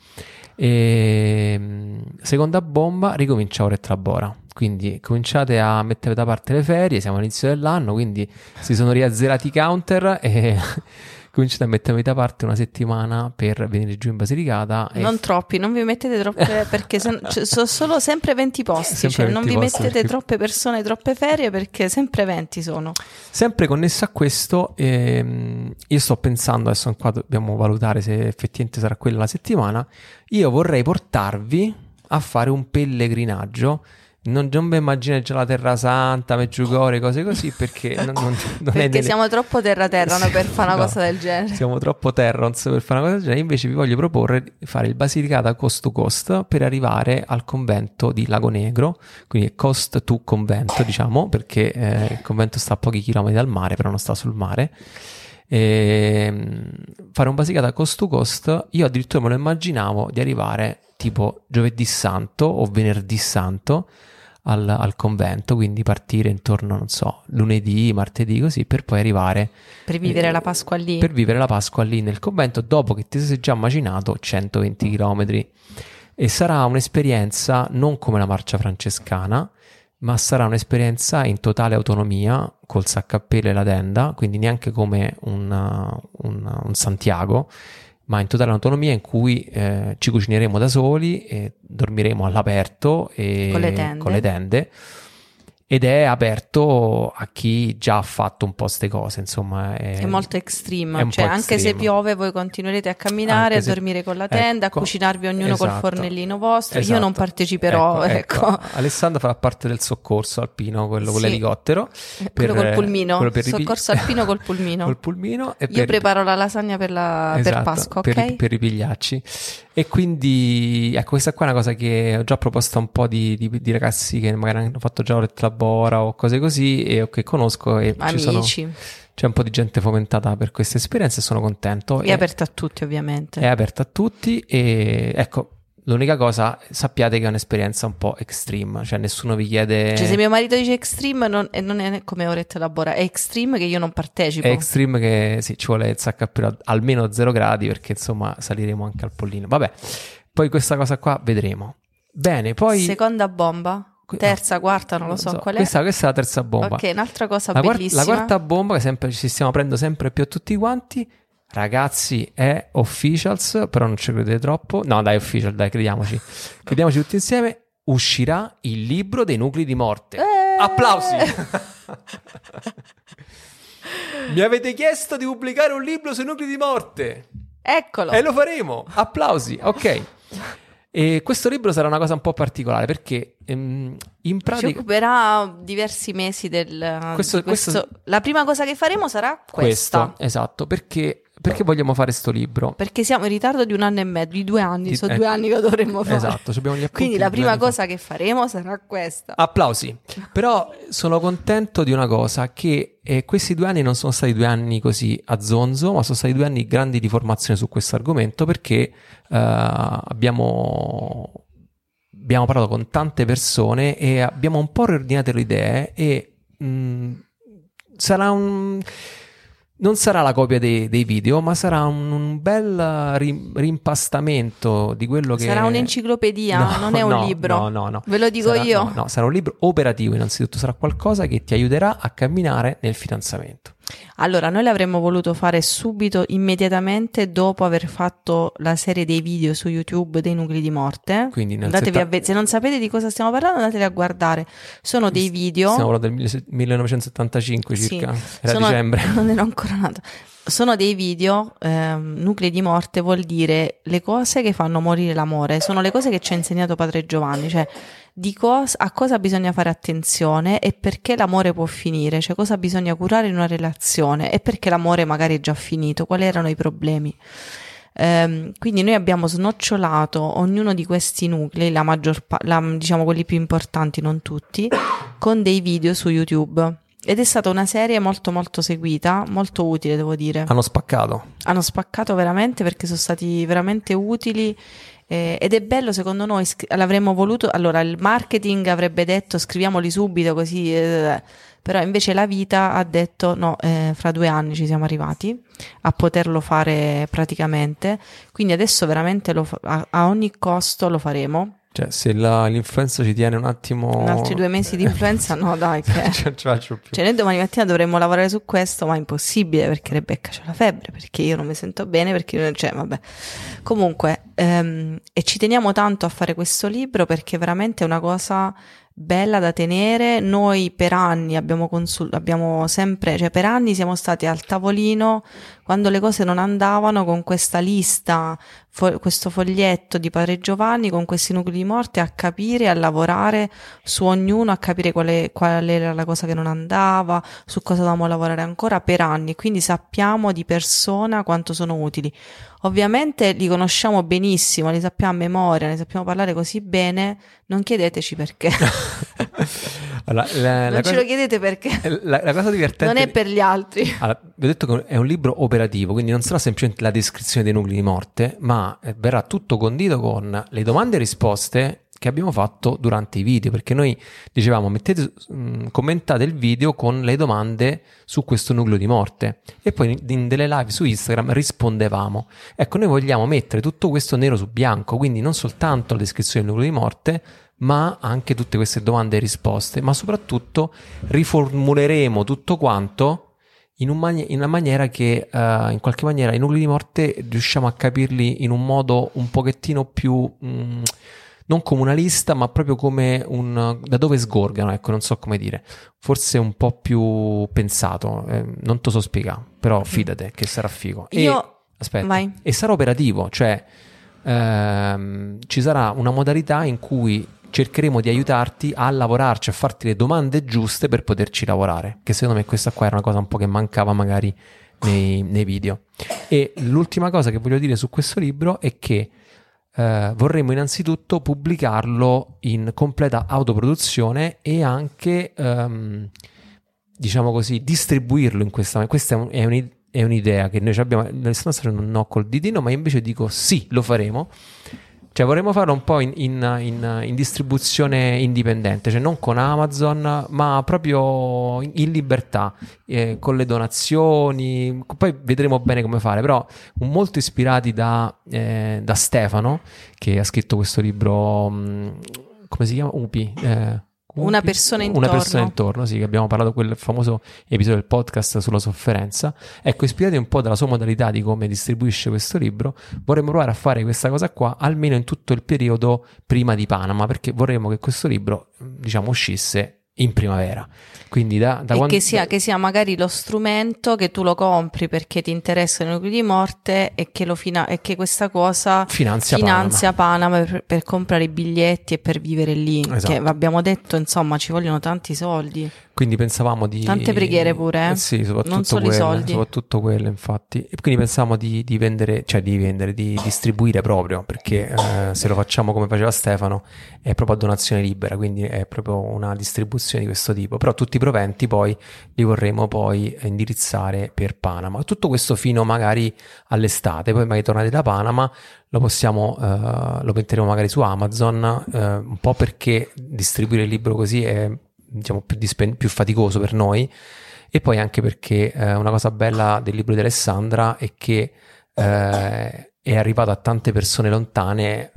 [SPEAKER 1] E, mm, seconda bomba, ricomincia ora e trabora. Quindi cominciate a mettere da parte le ferie, siamo all'inizio dell'anno, quindi si sono riazzerati i counter e cominciate a mettervi da parte una settimana per venire giù in Basilicata.
[SPEAKER 3] Non troppi, non vi mettete troppe perché se- cioè, sono solo sempre 20 posti,
[SPEAKER 1] Sempre
[SPEAKER 3] cioè non
[SPEAKER 1] 20
[SPEAKER 3] vi
[SPEAKER 1] posti,
[SPEAKER 3] mettete
[SPEAKER 1] perché-
[SPEAKER 3] troppe persone, troppe ferie perché sempre 20 sono.
[SPEAKER 1] Sempre connesso a questo, ehm, io sto pensando, adesso qua dobbiamo valutare se effettivamente sarà quella la settimana, io vorrei portarvi a fare un pellegrinaggio. Non, non mi immagino già la Terra Santa, Meggiugorje, cose così, perché non, non- non
[SPEAKER 3] Perché
[SPEAKER 1] nelle-
[SPEAKER 3] siamo troppo terra-terra no, per fare una
[SPEAKER 1] No,
[SPEAKER 3] cosa del genere.
[SPEAKER 1] Siamo troppo terrons per fare una cosa del genere. Invece vi voglio proporre di fare il Basilicata coast to coast per arrivare al convento di Lago Negro, quindi è coast to convento, diciamo, perché eh, il convento sta a pochi chilometri dal mare, però non sta sul mare. E, fare un Basilicata coast to coast, io addirittura me lo immaginavo di arrivare tipo giovedì santo o venerdì santo al, al convento, quindi partire intorno, non so, lunedì, martedì, così, per poi arrivare
[SPEAKER 3] Per vivere
[SPEAKER 1] eh,
[SPEAKER 3] la Pasqua lì.
[SPEAKER 1] per vivere la Pasqua lì nel convento dopo che ti sei già macinato 120 km e sarà un'esperienza non come la marcia francescana ma sarà un'esperienza in totale autonomia col saccappello e la tenda quindi neanche come un, uh, un- un Santiago ma in totale autonomia in cui eh, ci cucineremo da soli e dormiremo all'aperto e
[SPEAKER 3] Con le tende.
[SPEAKER 1] con le tende. Ed è aperto a chi già ha fatto un po' ste cose insomma
[SPEAKER 3] È molto extreme,
[SPEAKER 1] è
[SPEAKER 3] cioè anche se piove voi continuerete a camminare,
[SPEAKER 1] Anche
[SPEAKER 3] a
[SPEAKER 1] se-
[SPEAKER 3] dormire con la tenda,
[SPEAKER 1] ecco,
[SPEAKER 3] a cucinarvi ognuno col
[SPEAKER 1] esatto.
[SPEAKER 3] fornellino vostro. Io
[SPEAKER 1] Esatto.
[SPEAKER 3] non parteciperò, ecco.
[SPEAKER 1] Alessandro farà parte del soccorso alpino, quello con
[SPEAKER 3] Sì.
[SPEAKER 1] l'elicottero.
[SPEAKER 3] Quello
[SPEAKER 1] per-
[SPEAKER 3] col pulmino,
[SPEAKER 1] quello per ripig-
[SPEAKER 3] soccorso alpino col pulmino.
[SPEAKER 1] col pulmino e
[SPEAKER 3] Io
[SPEAKER 1] per-
[SPEAKER 3] preparo la lasagna per, la, per
[SPEAKER 1] Esatto,
[SPEAKER 3] Pasqua,
[SPEAKER 1] per,
[SPEAKER 3] ok?
[SPEAKER 1] per ripigliarci. E quindi, ecco, questa qua è una cosa che ho già proposto a un po' di, di- di ragazzi che magari hanno fatto già Oretta Labora o cose così e o che conosco e ci sono,
[SPEAKER 3] Amici,
[SPEAKER 1] c'è un po' di gente fomentata per queste esperienze e sono contento.
[SPEAKER 3] è
[SPEAKER 1] E-
[SPEAKER 3] aperta a tutti ovviamente.
[SPEAKER 1] è aperta a tutti e ecco, l'unica cosa, sappiate che è un'esperienza un po' extreme, cioè nessuno vi chiede...
[SPEAKER 3] Cioè se mio marito dice extreme non, non è come Oretta Labora, è extreme che io non partecipo.
[SPEAKER 1] È extreme che sì, ci vuole il saccappello a- almeno a 0 gradi perché insomma saliremo anche al pollino. Vabbè, poi questa cosa qua vedremo. Bene, poi...
[SPEAKER 3] Seconda bomba, terza, quarta, non lo so, qual è.
[SPEAKER 1] Questa, questa è la terza bomba.
[SPEAKER 3] Ok, un'altra cosa
[SPEAKER 1] la,
[SPEAKER 3] bellissima.
[SPEAKER 1] la quarta bomba che sempre ci stiamo aprendo sempre più a tutti quanti. Ragazzi, è officials, però non ci credete troppo. No, dai, official, dai, crediamoci. Crediamoci tutti insieme. Uscirà il libro dei nuclei di morte.
[SPEAKER 3] Eh!
[SPEAKER 1] Applausi! Mi avete chiesto di pubblicare un libro sui nuclei di morte
[SPEAKER 3] Eccolo.
[SPEAKER 1] e lo faremo. Applausi, ok. E questo libro sarà una cosa un po' particolare perché ehm, in
[SPEAKER 3] Ci
[SPEAKER 1] pratica
[SPEAKER 3] occuperà diversi mesi del
[SPEAKER 1] Questo-
[SPEAKER 3] questo-
[SPEAKER 1] questo-
[SPEAKER 3] La prima cosa che faremo sarà questa.
[SPEAKER 1] questo, esatto, perché, perché vogliamo fare sto libro?
[SPEAKER 3] Perché siamo in ritardo di un anno e mezzo, di due anni,
[SPEAKER 1] Di-
[SPEAKER 3] sono
[SPEAKER 1] eh,
[SPEAKER 3] due anni che dovremmo fare.
[SPEAKER 1] Esatto, abbiamo gli appunti
[SPEAKER 3] Quindi la prima
[SPEAKER 1] anni fa.
[SPEAKER 3] cosa che faremo sarà questa.
[SPEAKER 1] Applausi. Però sono contento di una cosa, che eh, questi due anni non sono stati due anni così a zonzo, ma sono stati due anni grandi di formazione su questo argomento perché eh, abbiamo, abbiamo parlato con tante persone e abbiamo un po' riordinato le idee e mh, sarà un... Non sarà la copia dei, dei video, ma sarà un, un bel rim- rimpastamento di quello che...
[SPEAKER 3] Sarà un'enciclopedia,
[SPEAKER 1] No,
[SPEAKER 3] non è un
[SPEAKER 1] no,
[SPEAKER 3] libro.
[SPEAKER 1] No, no, no.
[SPEAKER 3] Ve lo dico
[SPEAKER 1] Sarà-
[SPEAKER 3] io.
[SPEAKER 1] No, no, sarà un libro operativo innanzitutto, sarà qualcosa che ti aiuterà a camminare nel fidanzamento.
[SPEAKER 3] Allora, noi l'avremmo voluto fare subito, immediatamente dopo aver fatto la serie dei video su YouTube dei nuclei di morte.
[SPEAKER 1] Quindi
[SPEAKER 3] Andatevi
[SPEAKER 1] setta-
[SPEAKER 3] a ve- se non sapete di cosa stiamo parlando, andateli a guardare. Sono dei video.
[SPEAKER 1] Stiamo parlando del 1975
[SPEAKER 3] Sì,
[SPEAKER 1] circa, era
[SPEAKER 3] sono-
[SPEAKER 1] dicembre.
[SPEAKER 3] Non ero ancora nata. Sono dei video, ehm, nuclei di morte vuol dire le cose che fanno morire l'amore, sono le cose che ci ha insegnato Padre Giovanni, cioè di cos- a cosa bisogna fare attenzione e perché l'amore può finire, cioè cosa bisogna curare in una relazione e perché l'amore magari è già finito, quali erano i problemi. Ehm, quindi noi abbiamo snocciolato ognuno di questi nuclei, la maggior pa- la- diciamo quelli più importanti, non tutti, con dei video su YouTube. Ed è stata una serie molto molto seguita, molto utile devo dire.
[SPEAKER 1] Hanno spaccato.
[SPEAKER 3] Hanno spaccato veramente perché sono stati veramente utili Eh, ed è bello secondo noi, l'avremmo voluto, allora il marketing avrebbe detto scriviamoli subito così, eh, però invece la vita ha detto no, eh, fra due anni ci siamo arrivati a poterlo fare praticamente, quindi adesso veramente fa- a, a ogni costo lo faremo.
[SPEAKER 1] Cioè, se la- l'influenza ci tiene un attimo...
[SPEAKER 3] In altri due mesi di influenza, no dai, che...
[SPEAKER 1] Non ce faccio più.
[SPEAKER 3] Cioè, noi domani mattina dovremmo lavorare su questo, ma è impossibile perché Rebecca c'ha la febbre, perché io non mi sento bene, perché cioè, vabbè. Comunque, ehm, e ci teniamo tanto a fare questo libro perché veramente è una cosa bella da tenere. Noi per anni abbiamo consul- abbiamo sempre, cioè per anni siamo stati al tavolino quando le cose non andavano con questa lista, fo- questo foglietto di Padre Giovanni con questi nuclei di morte a capire, a lavorare su ognuno, a capire quale, qual era la cosa che non andava, su cosa dovevamo lavorare ancora per anni, quindi sappiamo di persona quanto sono utili. Ovviamente li conosciamo benissimo, li sappiamo a memoria, ne sappiamo parlare così bene, non chiedeteci perché.
[SPEAKER 1] Allora, la, la
[SPEAKER 3] non ce
[SPEAKER 1] cosa,
[SPEAKER 3] lo chiedete perché.
[SPEAKER 1] la- la cosa divertente...
[SPEAKER 3] Non è per gli altri.
[SPEAKER 1] Allora, vi ho detto che è un libro operativo, quindi non sarà semplicemente la descrizione dei nuclei di morte, ma eh, verrà tutto condito con le domande e risposte che abbiamo fatto durante i video, perché noi dicevamo mettete, mh, commentate il video con le domande su questo nucleo di morte e poi in, delle live su Instagram rispondevamo. Ecco, noi vogliamo mettere tutto questo nero su bianco, quindi non soltanto la descrizione del nucleo di morte, ma anche tutte queste domande e risposte, ma soprattutto riformuleremo tutto quanto in, un mani- in una maniera che eh, in qualche maniera i nuclei di morte riusciamo a capirli in un modo un pochettino più mh, non comunalista, ma proprio come un da dove sgorgano, ecco, non so come dire, forse un po' più pensato, eh, non te lo so spiegare, però fidate che sarà figo. E-
[SPEAKER 3] Io-
[SPEAKER 1] aspetta,
[SPEAKER 3] vai.
[SPEAKER 1] e sarà operativo, cioè ehm, ci sarà una modalità in cui cercheremo di aiutarti a lavorarci, a farti le domande giuste per poterci lavorare, che secondo me questa qua era una cosa un po' che mancava magari nei, nei video. E l'ultima cosa che voglio dire su questo libro è che eh, vorremmo innanzitutto pubblicarlo in completa autoproduzione e anche, ehm, diciamo così, distribuirlo in questa Questa è, un- è un'i- è un'idea che noi abbiamo. Alessandro sta facendo un no col ditino, ma invece dico sì, lo faremo. Cioè vorremmo farlo un po' in, in- in- in distribuzione indipendente, cioè non con Amazon, ma proprio in, libertà, eh, con le donazioni. Poi vedremo bene come fare, però molto ispirati da, eh, da Stefano, che ha scritto questo libro, mh, come si chiama? Upi. eh,
[SPEAKER 3] Una persona
[SPEAKER 1] Una
[SPEAKER 3] intorno.
[SPEAKER 1] persona intorno, sì, che abbiamo parlato quel famoso episodio del podcast sulla sofferenza. Ecco, ispirati un po' dalla sua modalità di come distribuisce questo libro, vorremmo provare a fare questa cosa qua almeno in tutto il periodo prima di Panama, perché vorremmo che questo libro, diciamo, uscisse in primavera. Quindi da, da quando-
[SPEAKER 3] che sia, che sia magari lo strumento che tu lo compri perché ti interessano i nuclei di morte e che, lo fina- e che questa cosa
[SPEAKER 1] finanzia,
[SPEAKER 3] finanzia Panama, per, per comprare i biglietti e per vivere lì.
[SPEAKER 1] Esatto.
[SPEAKER 3] Che abbiamo detto, insomma, ci vogliono tanti soldi.
[SPEAKER 1] Quindi pensavamo di...
[SPEAKER 3] Tante preghiere pure, eh?
[SPEAKER 1] sì, soprattutto
[SPEAKER 3] Non solo
[SPEAKER 1] quelle,
[SPEAKER 3] soldi.
[SPEAKER 1] Soprattutto quelle, infatti. E quindi pensavamo di, di vendere, cioè di vendere, di distribuire proprio, perché eh, se lo facciamo come faceva Stefano è proprio a donazione libera, quindi è proprio una distribuzione di questo tipo. Però tutti i proventi poi li vorremmo poi indirizzare per Panama. Tutto questo fino magari all'estate, poi magari tornati da Panama lo possiamo, eh, lo metteremo magari su Amazon, eh, un po' perché distribuire il libro così è diciamo più, dispen- più faticoso per noi e poi anche perché eh, una cosa bella del libro di Alessandra è che eh, è arrivato a tante persone lontane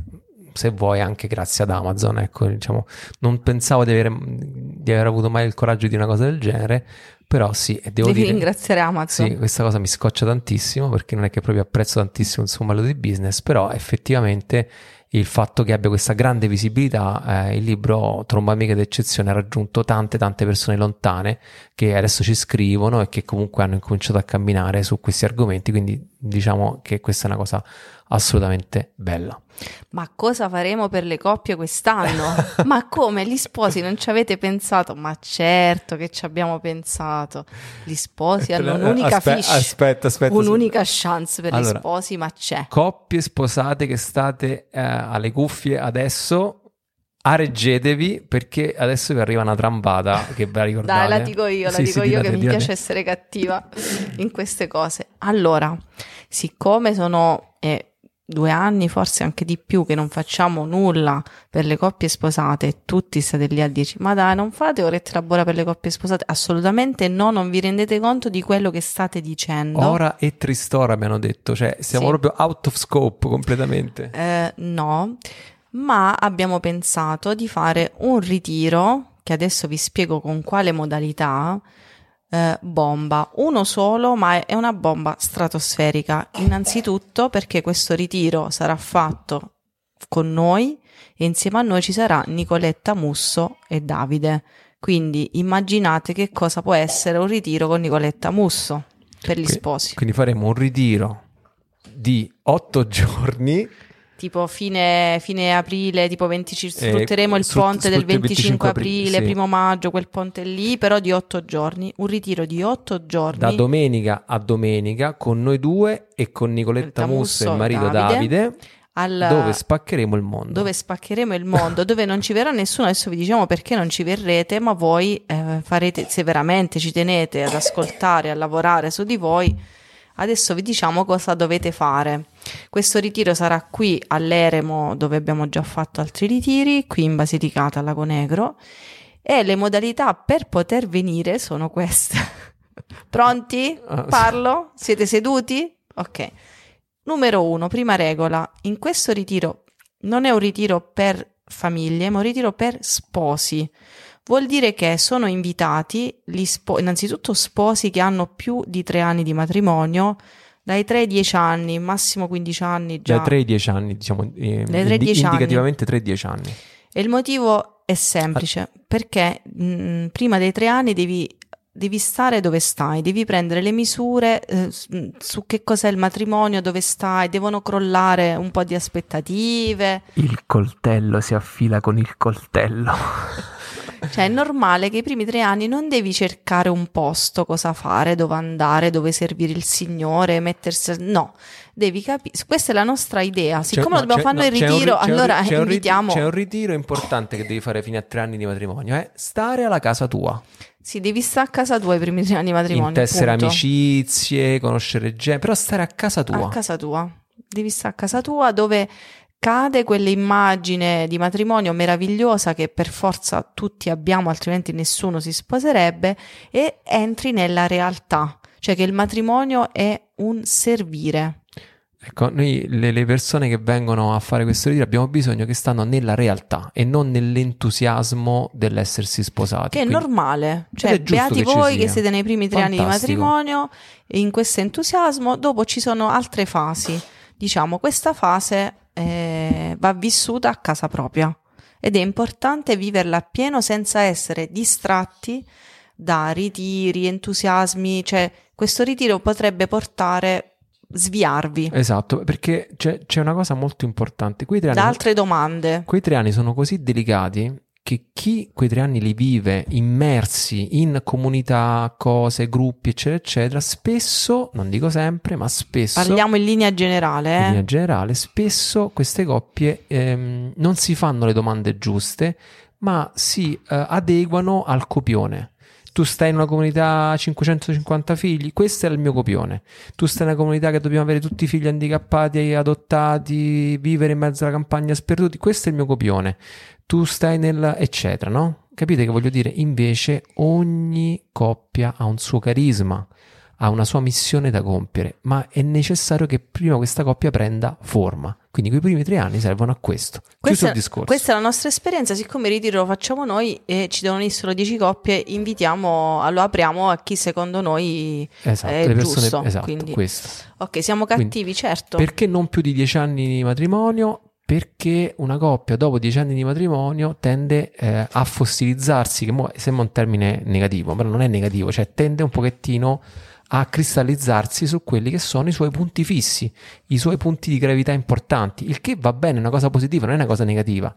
[SPEAKER 1] se vuoi anche grazie ad Amazon ecco diciamo non pensavo di aver, di aver avuto mai il coraggio di una cosa del genere però sì e devo
[SPEAKER 3] Devi
[SPEAKER 1] dire
[SPEAKER 3] ringraziare Amazon.
[SPEAKER 1] sì, questa cosa mi scoccia tantissimo perché non è che proprio apprezzo tantissimo il suo modello di business, però effettivamente il fatto che abbia questa grande visibilità, eh, il libro Tromba Amiche d'eccezione ha raggiunto tante tante persone lontane che adesso ci scrivono e che comunque hanno incominciato a camminare su questi argomenti, quindi diciamo che questa è una cosa assolutamente bella.
[SPEAKER 3] Ma cosa faremo per le coppie quest'anno? Ma come? Gli sposi non ci avete pensato? Ma certo che ci abbiamo pensato. Gli sposi hanno un'unica
[SPEAKER 1] Aspe-
[SPEAKER 3] fish,
[SPEAKER 1] aspetta, aspetta,
[SPEAKER 3] un'unica chance per
[SPEAKER 1] Allora,
[SPEAKER 3] gli sposi, ma c'è.
[SPEAKER 1] Coppie sposate che state eh, alle cuffie adesso, areggetevi perché adesso vi arriva una trambata che ve la ricordate.
[SPEAKER 3] Dai, la dico io, la
[SPEAKER 1] Sì,
[SPEAKER 3] dico
[SPEAKER 1] sì,
[SPEAKER 3] io
[SPEAKER 1] dilate,
[SPEAKER 3] che mi piace essere cattiva in queste cose. Allora, siccome sono, e due anni, forse anche di più, che non facciamo nulla per le coppie sposate e tutti state lì a dirci ma dai non fate orette labora per le coppie sposate, assolutamente no, non vi rendete conto di quello che state dicendo.
[SPEAKER 1] Ora e tristora abbiamo detto, cioè siamo
[SPEAKER 3] Sì.
[SPEAKER 1] proprio out of scope completamente.
[SPEAKER 3] Eh, no, ma abbiamo pensato di fare un ritiro, che adesso vi spiego con quale modalità, eh, bomba, uno solo, ma è una bomba stratosferica. Innanzitutto perché questo ritiro sarà fatto con noi e insieme a noi ci sarà Nicoletta Musso e Davide. Quindi immaginate che cosa può essere un ritiro con Nicoletta Musso per gli sposi.
[SPEAKER 1] Quindi faremo un ritiro di otto giorni.
[SPEAKER 3] Tipo fine, fine aprile, tipo 25, sfrutteremo il
[SPEAKER 1] sfrut-
[SPEAKER 3] ponte del
[SPEAKER 1] sfrutti il
[SPEAKER 3] 25
[SPEAKER 1] 25 aprile, sì.
[SPEAKER 3] primo maggio, quel ponte lì, però di otto giorni, un ritiro di otto giorni.
[SPEAKER 1] Da domenica a domenica con noi due e con Nicoletta Musso e il marito
[SPEAKER 3] Davide,
[SPEAKER 1] Davide,
[SPEAKER 3] al-
[SPEAKER 1] dove spaccheremo il mondo.
[SPEAKER 3] dove spaccheremo il mondo, dove non ci verrà nessuno. Adesso vi diciamo perché non ci verrete, ma voi eh, farete, se veramente ci tenete ad ascoltare, a lavorare su di voi, adesso vi diciamo cosa dovete fare. Questo ritiro sarà qui all'Eremo, dove abbiamo già fatto altri ritiri, qui in Basilicata, a Lago Negro, e le modalità per poter venire sono queste. Pronti?
[SPEAKER 1] Ah.
[SPEAKER 3] Parlo? Siete seduti? Ok. Numero uno, prima regola. In questo ritiro non è un ritiro per famiglie, ma un ritiro per sposi. Vuol dire che sono invitati gli spo- innanzitutto sposi che hanno più di tre anni di matrimonio, dai 3 ai 10 anni, massimo 15 anni già.
[SPEAKER 1] Da 3 ai 10 anni, diciamo, eh,
[SPEAKER 3] Dai tre ai
[SPEAKER 1] indi-
[SPEAKER 3] 10 anni.
[SPEAKER 1] indicativamente 3 ai 10 anni.
[SPEAKER 3] E il motivo è semplice, perché mh, prima dei tre anni devi, devi stare dove stai, devi prendere le misure eh, mh, su che cos'è il matrimonio, dove stai, devono crollare un po' di aspettative.
[SPEAKER 1] Il coltello si affila con il coltello.
[SPEAKER 3] Cioè è normale che i primi tre anni non devi cercare un posto, cosa fare, dove andare, dove servire il Signore, mettersi... No, devi capire... Questa è la nostra idea. Siccome lo dobbiamo fare
[SPEAKER 1] no,
[SPEAKER 3] il ritiro,
[SPEAKER 1] un
[SPEAKER 3] allora
[SPEAKER 1] c'è
[SPEAKER 3] invitiamo...
[SPEAKER 1] C'è un ritiro importante che devi fare fino a 3 anni di matrimonio, è stare alla casa tua.
[SPEAKER 3] Sì, devi stare a casa tua i primi tre anni di matrimonio.
[SPEAKER 1] intessere
[SPEAKER 3] punto.
[SPEAKER 1] amicizie, conoscere gente, però stare a casa tua.
[SPEAKER 3] A casa tua. Devi stare a casa tua dove cade quell'immagine di matrimonio meravigliosa che per forza tutti abbiamo, altrimenti nessuno si sposerebbe, e entri nella realtà, cioè che il matrimonio è un servire.
[SPEAKER 1] Ecco, noi le, le persone che vengono a fare questo ritiro abbiamo bisogno che stanno nella realtà e non nell'entusiasmo dell'essersi sposati.
[SPEAKER 3] Che è
[SPEAKER 1] Quindi-
[SPEAKER 3] normale, cioè beati
[SPEAKER 1] che
[SPEAKER 3] voi che siete nei primi tre anni di
[SPEAKER 1] Fantastico.
[SPEAKER 3] matrimonio in questo entusiasmo, dopo ci sono altre fasi. Diciamo, questa fase eh, va vissuta a casa propria ed è importante viverla appieno senza essere distratti da ritiri, entusiasmi, cioè questo ritiro potrebbe portare sviarvi
[SPEAKER 1] Esatto, perché c'è, c'è una cosa molto importante. Quei tre, anni,
[SPEAKER 3] da altre domande.
[SPEAKER 1] quei tre anni sono così delicati che chi quei tre anni li vive immersi in comunità, cose, gruppi, eccetera, eccetera, spesso, non dico sempre, ma spesso...
[SPEAKER 3] Parliamo in linea generale,
[SPEAKER 1] in
[SPEAKER 3] eh?
[SPEAKER 1] linea generale, spesso queste coppie ehm, non si fanno le domande giuste, ma si eh, adeguano al copione. Tu stai in una comunità 550 figli, questo è il mio copione. Tu stai in una comunità che dobbiamo avere tutti i figli handicappati, adottati, vivere in mezzo alla campagna sperduti, questo è il mio copione. Tu stai nel eccetera, no? Capite che voglio dire? Invece ogni coppia ha un suo carisma, ha una sua missione da compiere, ma è necessario che prima questa coppia prenda forma. Quindi quei primi tre anni servono a questo. Chiuso
[SPEAKER 3] Questa,
[SPEAKER 1] il discorso.
[SPEAKER 3] questa è la nostra esperienza, siccome il ritiro lo facciamo noi e ci devono essere 10 coppie, invitiamo, lo apriamo a chi secondo noi
[SPEAKER 1] esatto,
[SPEAKER 3] è
[SPEAKER 1] le persone,
[SPEAKER 3] giusto.
[SPEAKER 1] esatto,
[SPEAKER 3] quindi-
[SPEAKER 1] questo.
[SPEAKER 3] Ok, siamo
[SPEAKER 1] Quindi,
[SPEAKER 3] cattivi, certo.
[SPEAKER 1] Perché non più di dieci anni di matrimonio? Perché una coppia dopo dieci anni di matrimonio tende eh, a fossilizzarsi, che mo sembra un termine negativo, però non è negativo, cioè tende un pochettino a cristallizzarsi su quelli che sono i suoi punti fissi, i suoi punti di gravità importanti, il che va bene, è una cosa positiva, non è una cosa negativa.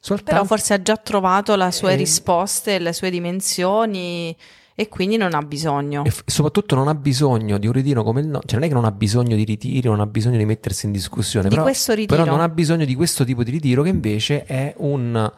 [SPEAKER 1] Soltanto
[SPEAKER 3] Però forse ha già trovato le sue
[SPEAKER 1] Eh,
[SPEAKER 3] risposte, le sue dimensioni e quindi non ha bisogno.
[SPEAKER 1] E f- soprattutto non ha bisogno di un ritiro come il nostro, cioè non è che non ha bisogno di ritiri, non ha bisogno di mettersi in discussione,
[SPEAKER 3] Di
[SPEAKER 1] però,
[SPEAKER 3] questo ritiro.
[SPEAKER 1] però non ha bisogno di questo tipo di ritiro che invece è un,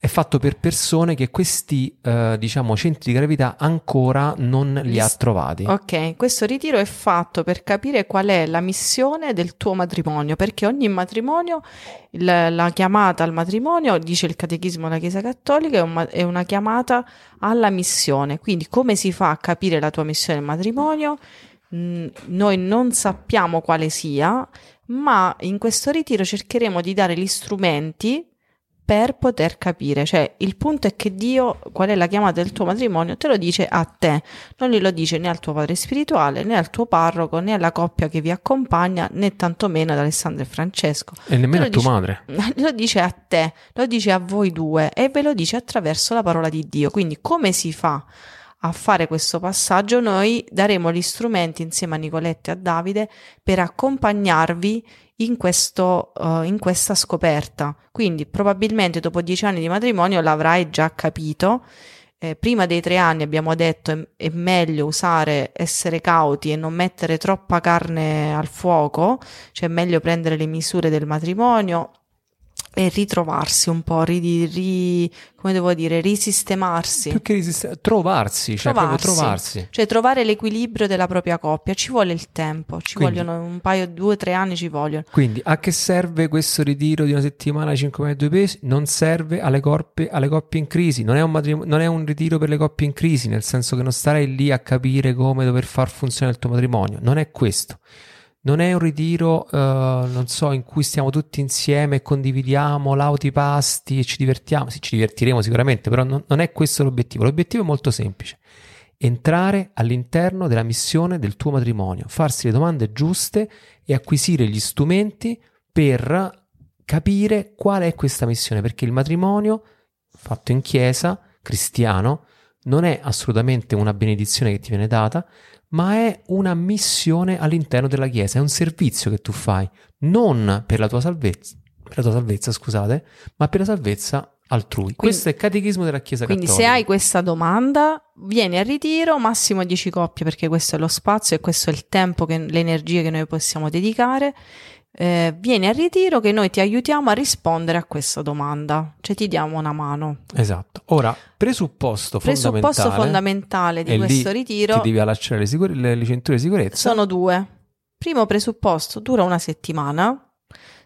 [SPEAKER 1] è fatto per persone che questi, eh, diciamo, centri di gravità ancora non li ha trovati.
[SPEAKER 3] Ok, questo ritiro è fatto per capire qual è la missione del tuo matrimonio, perché ogni matrimonio, il- la chiamata al matrimonio, dice il Catechismo della Chiesa Cattolica, è, un è una chiamata alla missione. Quindi come si fa a capire la tua missione nel matrimonio? Mm, noi non sappiamo quale sia, ma in questo ritiro cercheremo di dare gli strumenti per poter capire, cioè il punto è che Dio, qual è la chiamata del tuo matrimonio, te lo dice a te, non glielo dice né al tuo padre spirituale, né al tuo parroco, né alla coppia che vi accompagna, né tantomeno ad Alessandro e Francesco.
[SPEAKER 1] E nemmeno a tua
[SPEAKER 3] dice-
[SPEAKER 1] madre.
[SPEAKER 3] Lo dice a te, lo dice a voi due e ve lo dice attraverso la parola di Dio. Quindi come si fa a fare questo passaggio? Noi daremo gli strumenti insieme a Nicoletta e a Davide per accompagnarvi in, questo, eh, in questa scoperta. Quindi probabilmente dopo dieci anni di matrimonio l'avrai già capito. Eh, prima dei tre anni abbiamo detto è, è meglio usare, essere cauti e non mettere troppa carne al fuoco, cioè è meglio prendere le misure del matrimonio e ritrovarsi un po', ri, ri- come devo dire, risistemarsi.
[SPEAKER 1] Più che resistere, trovarsi, cioè proprio trovarsi.
[SPEAKER 3] Cioè trovare l'equilibrio della propria coppia, ci vuole il tempo, ci
[SPEAKER 1] Quindi-
[SPEAKER 3] vogliono un paio, due, tre anni ci vogliono.
[SPEAKER 1] Quindi a che serve questo ritiro di una settimana ai 5 metri e 2 pesi? Non serve alle, coppie- alle coppie in crisi, non è, un matrim- non è un ritiro per le coppie in crisi, nel senso che non starei lì a capire come dover far funzionare il tuo matrimonio, non è questo. Non è un ritiro, eh, non so, in cui stiamo tutti insieme e condividiamo lauti pasti e ci divertiamo. Sì, ci divertiremo sicuramente, però non- non è questo l'obiettivo. L'obiettivo è molto semplice. Entrare all'interno della missione del tuo matrimonio, farsi le domande giuste e acquisire gli strumenti per capire qual è questa missione, perché il matrimonio fatto in chiesa, cristiano, non è assolutamente una benedizione che ti viene data, ma è una missione all'interno della chiesa, è un servizio che tu fai, non per la tua salvezza, per la tua salvezza, scusate, ma per la salvezza altrui. Questo è il catechismo della chiesa
[SPEAKER 3] Quindi se
[SPEAKER 1] cattolica.
[SPEAKER 3] hai questa domanda, vieni a ritiro, massimo 10 coppie, perché questo è lo spazio e questo è il tempo, che, le energie che noi possiamo dedicare. Eh, vieni a ritiro che noi ti aiutiamo a rispondere a questa domanda, cioè ti diamo una mano.
[SPEAKER 1] Esatto. Ora, presupposto,
[SPEAKER 3] Presupposto
[SPEAKER 1] fondamentale,
[SPEAKER 3] fondamentale di questo ritiro
[SPEAKER 1] ti devi allacciare le, sicur- le- le cinture di sicurezza.
[SPEAKER 3] sono due. Primo presupposto, dura una settimana.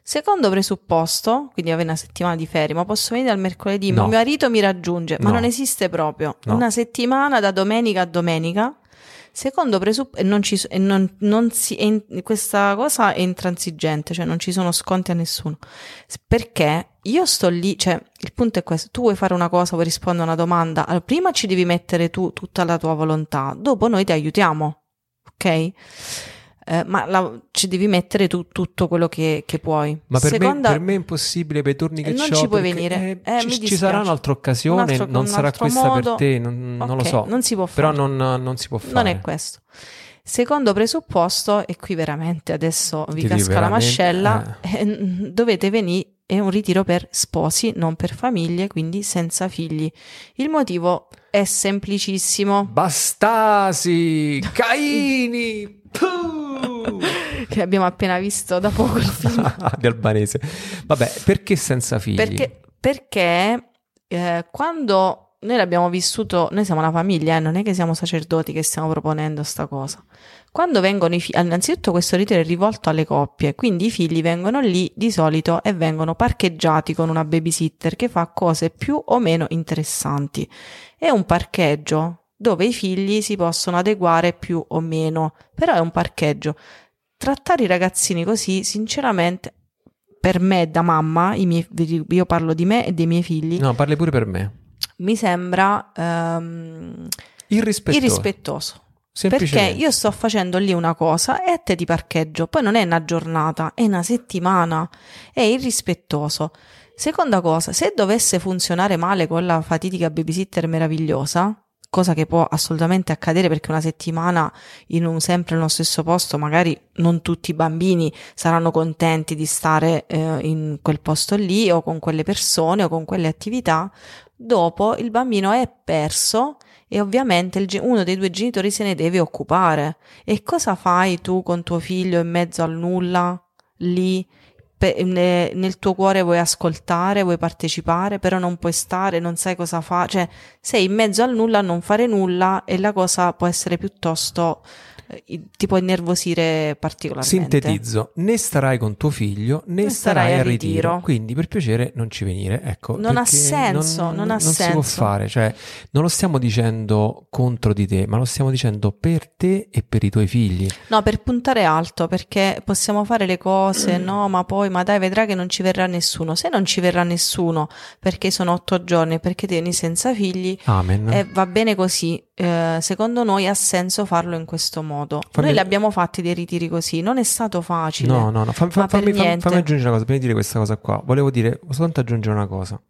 [SPEAKER 3] Secondo presupposto, quindi avere una settimana di ferie, ma posso venire dal mercoledì,
[SPEAKER 1] No.
[SPEAKER 3] mio marito mi raggiunge, ma
[SPEAKER 1] No.
[SPEAKER 3] non esiste proprio.
[SPEAKER 1] No.
[SPEAKER 3] Una settimana da domenica a domenica. Secondo presupposto, e non ci e non, si, in- questa cosa è intransigente, cioè non ci sono sconti a nessuno. Perché io sto lì, cioè il punto è questo, tu vuoi fare una cosa, vuoi rispondere a una domanda, allora, prima ci devi mettere tu tutta la tua volontà, dopo noi ti aiutiamo, ok? Eh, ma la- ci devi mettere tu tutto quello che, che puoi.
[SPEAKER 1] Ma per,
[SPEAKER 3] Seconda-
[SPEAKER 1] me, per me è impossibile per i turni che
[SPEAKER 3] Eh, non
[SPEAKER 1] c'ho,
[SPEAKER 3] ci puoi venire.
[SPEAKER 1] eh,
[SPEAKER 3] Eh,
[SPEAKER 1] ci, ci sarà un'altra occasione,
[SPEAKER 3] Un altro-
[SPEAKER 1] non
[SPEAKER 3] un
[SPEAKER 1] sarà questa
[SPEAKER 3] modo.
[SPEAKER 1] per te, non, non lo so.
[SPEAKER 3] non si può
[SPEAKER 1] Però
[SPEAKER 3] fare.
[SPEAKER 1] non, non si può fare.
[SPEAKER 3] Non è questo. Secondo presupposto, e qui veramente adesso vi
[SPEAKER 1] Ti
[SPEAKER 3] casca la mascella, eh, dovete venire, è un ritiro per sposi, non per famiglie, quindi senza figli. Il motivo è semplicissimo,
[SPEAKER 1] Bastasi, Caini, puh!
[SPEAKER 3] Che abbiamo appena visto da poco il film.
[SPEAKER 1] di albanese. Vabbè, perché senza figli?
[SPEAKER 3] Perché, perché eh, quando noi l'abbiamo vissuto, noi siamo una famiglia, eh, non è che siamo sacerdoti che stiamo proponendo sta cosa. Quando vengono i figli, innanzitutto questo ritiro è rivolto alle coppie, quindi i figli vengono lì di solito e vengono parcheggiati con una babysitter che fa cose più o meno interessanti. È un parcheggio dove i figli si possono adeguare più o meno, però è un parcheggio. Trattare i ragazzini così, sinceramente, per me da mamma, miei- io parlo di me e dei miei figli,
[SPEAKER 1] No, parli pure per me.
[SPEAKER 3] mi sembra ehm,
[SPEAKER 1] Irrispettoso.
[SPEAKER 3] irrispettoso. Perché io sto facendo lì una cosa e a te ti parcheggio, poi non è una giornata, è una settimana, è irrispettoso. Seconda cosa, se dovesse funzionare male con la fatidica babysitter meravigliosa, cosa che può assolutamente accadere perché una settimana in un sempre nello stesso posto, magari non tutti i bambini saranno contenti di stare eh, in quel posto lì o con quelle persone o con quelle attività, dopo il bambino è perso e ovviamente il uno dei due genitori se ne deve occupare. E cosa fai tu con tuo figlio in mezzo al nulla, lì, nel tuo cuore vuoi ascoltare, vuoi partecipare, però non puoi stare, non sai cosa fare, cioè sei in mezzo al nulla a non fare nulla e la cosa può essere piuttosto ti può innervosire particolarmente.
[SPEAKER 1] Sintetizzo, né starai con tuo figlio né,
[SPEAKER 3] Né
[SPEAKER 1] starai,
[SPEAKER 3] starai
[SPEAKER 1] a
[SPEAKER 3] a
[SPEAKER 1] ritiro.
[SPEAKER 3] ritiro.
[SPEAKER 1] Quindi per piacere non ci venire. Ecco,
[SPEAKER 3] Non ha senso, non ha
[SPEAKER 1] non si può
[SPEAKER 3] senso.
[SPEAKER 1] fare, cioè non lo stiamo dicendo contro di te, ma lo stiamo dicendo per te e per i tuoi figli.
[SPEAKER 3] No, per puntare alto, perché possiamo fare le cose, no, ma poi, ma dai, vedrai che non ci verrà nessuno. Se non ci verrà nessuno, perché sono otto giorni, perché tieni senza figli,
[SPEAKER 1] Amen.
[SPEAKER 3] eh, va bene così. Eh, secondo noi ha senso farlo in questo modo.
[SPEAKER 1] Fammi-
[SPEAKER 3] Noi li abbiamo fatti dei ritiri così, non è stato facile.
[SPEAKER 1] No, no, no, fam- fammi, fam-
[SPEAKER 3] niente.
[SPEAKER 1] fammi aggiungere una cosa, prima di dire questa cosa qua, volevo dire, soltanto aggiungere una cosa.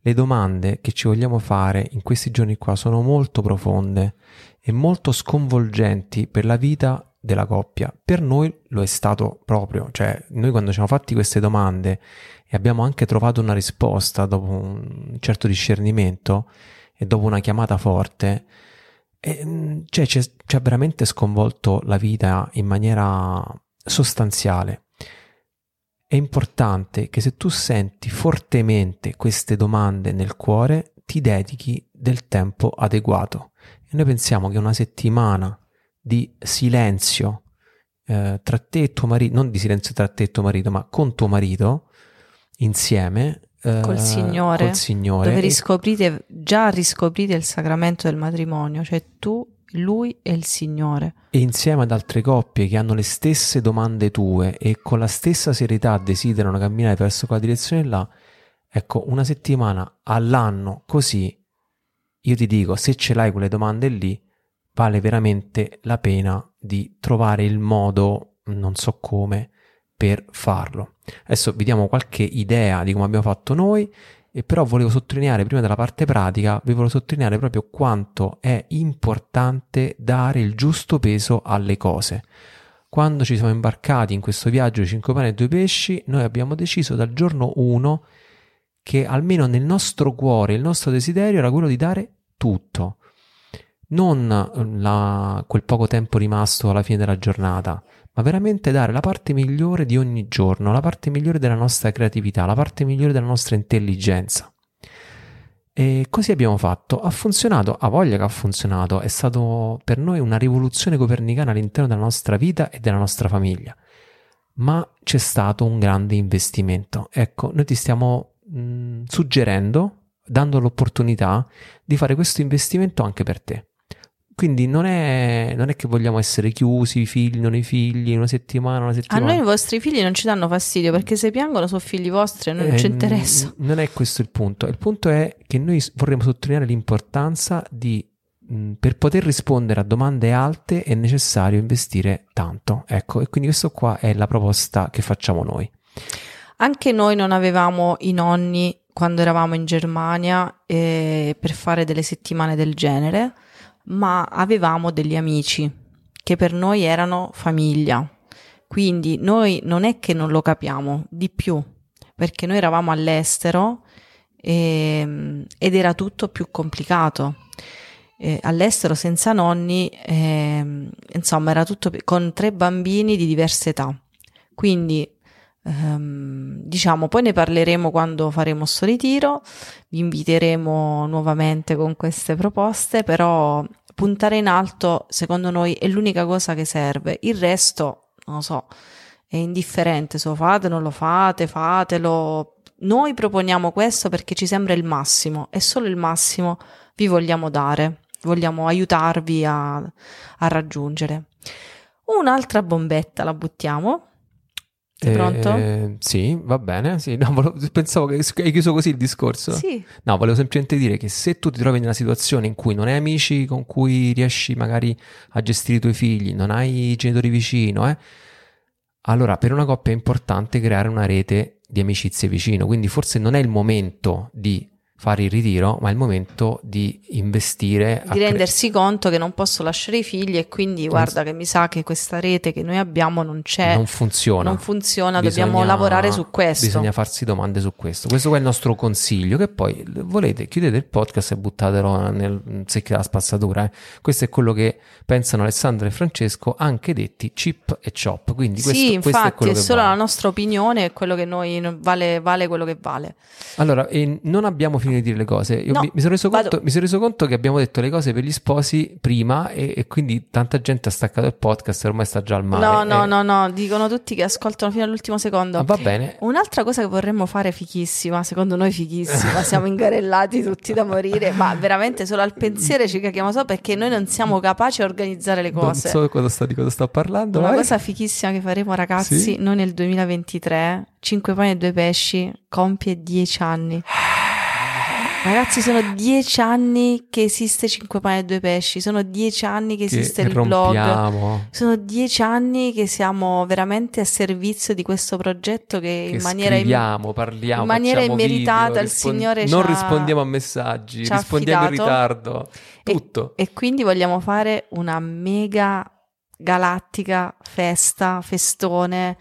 [SPEAKER 1] Le domande che ci vogliamo fare in questi giorni qua sono molto profonde e molto sconvolgenti per la vita della coppia. Per noi lo è stato proprio, cioè noi quando ci siamo fatti queste domande e abbiamo anche trovato una risposta dopo un certo discernimento e dopo una chiamata forte, e, mm, cioè, ci ha veramente sconvolto la vita in maniera sostanziale. È importante che se tu senti fortemente queste domande nel cuore, ti dedichi del tempo adeguato. E noi pensiamo che una settimana di silenzio eh, tra te e tuo marito, non di silenzio tra te e tuo marito, ma con tuo marito, insieme,
[SPEAKER 3] Col Signore,
[SPEAKER 1] col Signore,
[SPEAKER 3] Dove riscoprite, già riscoprite il sacramento del matrimonio, cioè tu, lui e il Signore.
[SPEAKER 1] e insieme ad altre coppie che hanno le stesse domande tue e con la stessa serietà desiderano camminare verso quella direzione là, ecco, una settimana all'anno così, io ti dico, se ce l'hai quelle domande lì, vale veramente la pena di trovare il modo, non so come, per farlo. Adesso vi diamo qualche idea di come abbiamo fatto noi, e però volevo sottolineare prima della parte pratica, vi volevo sottolineare proprio quanto è importante dare il giusto peso alle cose. Quando ci siamo imbarcati in questo viaggio di 5 pane e 2 pesci, noi abbiamo deciso dal giorno 1 che almeno nel nostro cuore il nostro desiderio era quello di dare tutto, non eh, la- quel poco tempo rimasto alla fine della giornata, ma veramente dare la parte migliore di ogni giorno, la parte migliore della nostra creatività, la parte migliore della nostra intelligenza. E così abbiamo fatto. Ha funzionato, ha voglia che ha funzionato, è stato per noi una rivoluzione copernicana all'interno della nostra vita e della nostra famiglia. Ma c'è stato un grande investimento. Ecco, noi ti stiamo mh, suggerendo, dando l'opportunità di fare questo investimento anche per te. Quindi non è, non è che vogliamo essere chiusi, i figli, non i figli, una settimana, una
[SPEAKER 3] A
[SPEAKER 1] settimana.
[SPEAKER 3] noi i vostri figli non ci danno fastidio perché se piangono sono figli vostri e a non ci
[SPEAKER 1] Eh,
[SPEAKER 3] interessa.
[SPEAKER 1] n- Non è questo il punto. Il punto è che noi vorremmo sottolineare l'importanza di, mh, per poter rispondere a domande alte è necessario investire tanto. Ecco, e quindi questo qua è la proposta che facciamo noi.
[SPEAKER 3] Anche noi non avevamo i nonni quando eravamo in Germania eh, per fare delle settimane del genere, ma avevamo degli amici che per noi erano famiglia. Quindi noi non è che non lo capiamo, di più, perché noi eravamo all'estero e- ed era tutto più complicato. Eh, all'estero senza nonni, ehm, insomma, era tutto con tre bambini di diverse età. Quindi Ehm, diciamo, poi ne parleremo quando faremo sto ritiro, vi inviteremo nuovamente con queste proposte, però puntare in alto, secondo noi, è l'unica cosa che serve. Il resto, non lo so, è indifferente, se lo fate, non lo fate, fatelo. Noi proponiamo questo perché ci sembra il massimo e solo il massimo vi vogliamo dare, vogliamo aiutarvi a, a raggiungere. Un'altra bombetta la buttiamo. Sei pronto?
[SPEAKER 1] Eh, sì, va bene. Sì, no, volevo- pensavo che hai chiuso così il discorso.
[SPEAKER 3] Sì.
[SPEAKER 1] No, volevo semplicemente dire che se tu ti trovi nella situazione in cui non hai amici con cui riesci magari a gestire i tuoi figli, non hai genitori vicino, eh, allora per una coppia è importante creare una rete di amicizie vicino. Quindi forse non è il momento di fare il ritiro, ma è il momento di investire.
[SPEAKER 3] di
[SPEAKER 1] cre-
[SPEAKER 3] rendersi conto che non posso lasciare i figli e quindi guarda che mi sa che questa rete che noi abbiamo non c'è,
[SPEAKER 1] non funziona.
[SPEAKER 3] non funziona, dobbiamo
[SPEAKER 1] Bisogna-
[SPEAKER 3] lavorare su questo.
[SPEAKER 1] Bisogna farsi domande su questo. Questo è il nostro consiglio. Che poi volete, chiudete il podcast e buttatelo nel secchio della spazzatura. eh. Questo è quello che pensano Alessandro e Francesco, anche detti chip e chop. Quindi questo,
[SPEAKER 3] sì,
[SPEAKER 1] questo è
[SPEAKER 3] infatti è,
[SPEAKER 1] che
[SPEAKER 3] solo
[SPEAKER 1] vale.
[SPEAKER 3] la nostra opinione e quello che noi vale, vale quello che vale.
[SPEAKER 1] Allora, non abbiamo finito di dire le cose. Io
[SPEAKER 3] No,
[SPEAKER 1] mi, mi sono conto, mi sono reso conto che abbiamo detto le cose per gli sposi prima e, e quindi tanta gente ha staccato il podcast e ormai sta già al mare.
[SPEAKER 3] no, no,
[SPEAKER 1] E-
[SPEAKER 3] no, no, dicono tutti che ascoltano fino all'ultimo secondo.
[SPEAKER 1] Ah, va bene.
[SPEAKER 3] Un'altra cosa che vorremmo fare fichissima, secondo noi fichissima, siamo ingarellati tutti da morire, ma veramente solo al pensiero ci caghiamo sopra perché noi non siamo capaci a organizzare le
[SPEAKER 1] Non
[SPEAKER 3] cose.
[SPEAKER 1] so cosa sto, di cosa sto parlando.
[SPEAKER 3] Una
[SPEAKER 1] vai.
[SPEAKER 3] cosa fichissima che faremo ragazzi,
[SPEAKER 1] Sì?
[SPEAKER 3] noi nel 2023, 5 pani e 2 pesci, compie 10 anni. Ragazzi, sono 10 anni che esiste 5 pani e 2 pesci, sono 10 anni che
[SPEAKER 1] che
[SPEAKER 3] esiste il blog.
[SPEAKER 1] rompiamo,
[SPEAKER 3] Sono dieci anni che siamo veramente a servizio di questo progetto che,
[SPEAKER 1] che
[SPEAKER 3] in maniera
[SPEAKER 1] scriviamo, parliamo,
[SPEAKER 3] in maniera immeritata
[SPEAKER 1] video,
[SPEAKER 3] il Signore ci
[SPEAKER 1] non rispondiamo a messaggi, rispondiamo in ritardo,
[SPEAKER 3] E-
[SPEAKER 1] tutto.
[SPEAKER 3] E, quindi vogliamo fare una mega galattica festa, festone,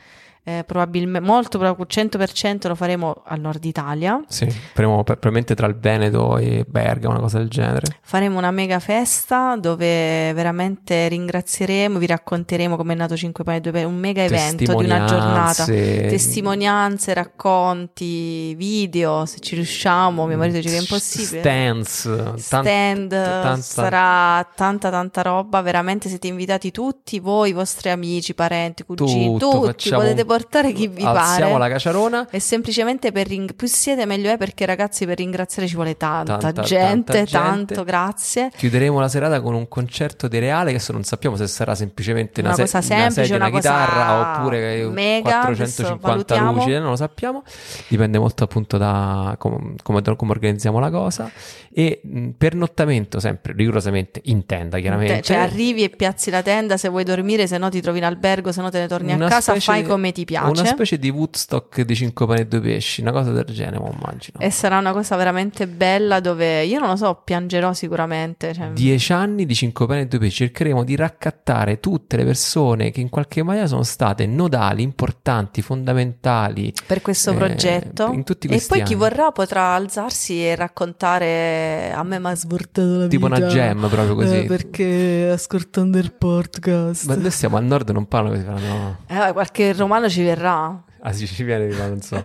[SPEAKER 3] eh, probabilmente, molto prob- 100% lo faremo al nord Italia.
[SPEAKER 1] Sì, faremo probabilmente tra il Veneto e Bergamo, una cosa del genere.
[SPEAKER 3] Faremo una mega festa dove veramente ringrazieremo, vi racconteremo come è nato 5 pani e 2 pesci, un mega evento di una giornata.
[SPEAKER 1] Testimonianze,
[SPEAKER 3] racconti, video, se ci riusciamo, mio marito dice che è impossibile.
[SPEAKER 1] Stands, tan-
[SPEAKER 3] Stand,
[SPEAKER 1] tanta-
[SPEAKER 3] sarà tanta tanta roba, veramente siete invitati tutti, voi, i vostri amici, parenti, cugini,
[SPEAKER 1] tutto,
[SPEAKER 3] tutti, potete
[SPEAKER 1] un-
[SPEAKER 3] portare chi vi
[SPEAKER 1] alziamo
[SPEAKER 3] pare.
[SPEAKER 1] la caciarona.
[SPEAKER 3] E semplicemente per ring- più siete meglio è perché ragazzi per ringraziare ci vuole tanta,
[SPEAKER 1] Tanta-
[SPEAKER 3] gente,
[SPEAKER 1] tanta gente.
[SPEAKER 3] tanto grazie.
[SPEAKER 1] Chiuderemo la serata con un concerto di Reale che non sappiamo se sarà semplicemente una,
[SPEAKER 3] Una
[SPEAKER 1] se-
[SPEAKER 3] cosa
[SPEAKER 1] una
[SPEAKER 3] semplice,
[SPEAKER 1] sedia,
[SPEAKER 3] una
[SPEAKER 1] una chitarra oppure
[SPEAKER 3] mega,
[SPEAKER 1] 450
[SPEAKER 3] adesso valutiamo.
[SPEAKER 1] luci, eh, non lo sappiamo. Dipende molto appunto da com- come, come organizziamo la cosa. E mh, pernottamento sempre rigorosamente in tenda, chiaramente.
[SPEAKER 3] Cioè arrivi e piazzi la tenda se vuoi dormire, se no ti trovi in albergo, se no te ne torni a
[SPEAKER 1] Una
[SPEAKER 3] casa, fai come ti piace.
[SPEAKER 1] Una specie di Woodstock di 5 pane e 2 pesci, una cosa del genere, mo immagino.
[SPEAKER 3] E sarà una cosa veramente bella dove io non lo so, piangerò sicuramente. cioè-
[SPEAKER 1] Dieci anni di 5 pane e 2 pesci, cercheremo di raccattare tutte le persone che in qualche maniera sono state nodali, importanti, fondamentali.
[SPEAKER 3] per questo
[SPEAKER 1] eh,
[SPEAKER 3] progetto.
[SPEAKER 1] in tutti
[SPEAKER 3] e
[SPEAKER 1] questi
[SPEAKER 3] poi chi
[SPEAKER 1] anni.
[SPEAKER 3] vorrà potrà alzarsi e raccontare a me mi ha svoltato la
[SPEAKER 1] Tipo
[SPEAKER 3] vita.
[SPEAKER 1] una gem proprio così.
[SPEAKER 3] eh, perché ascoltando il podcast.
[SPEAKER 1] Ma noi stiamo al nord, non parlano così, fanno...
[SPEAKER 3] Eh, qualche romano ci verrà.
[SPEAKER 1] Ah, sì, ci viene, ma non so.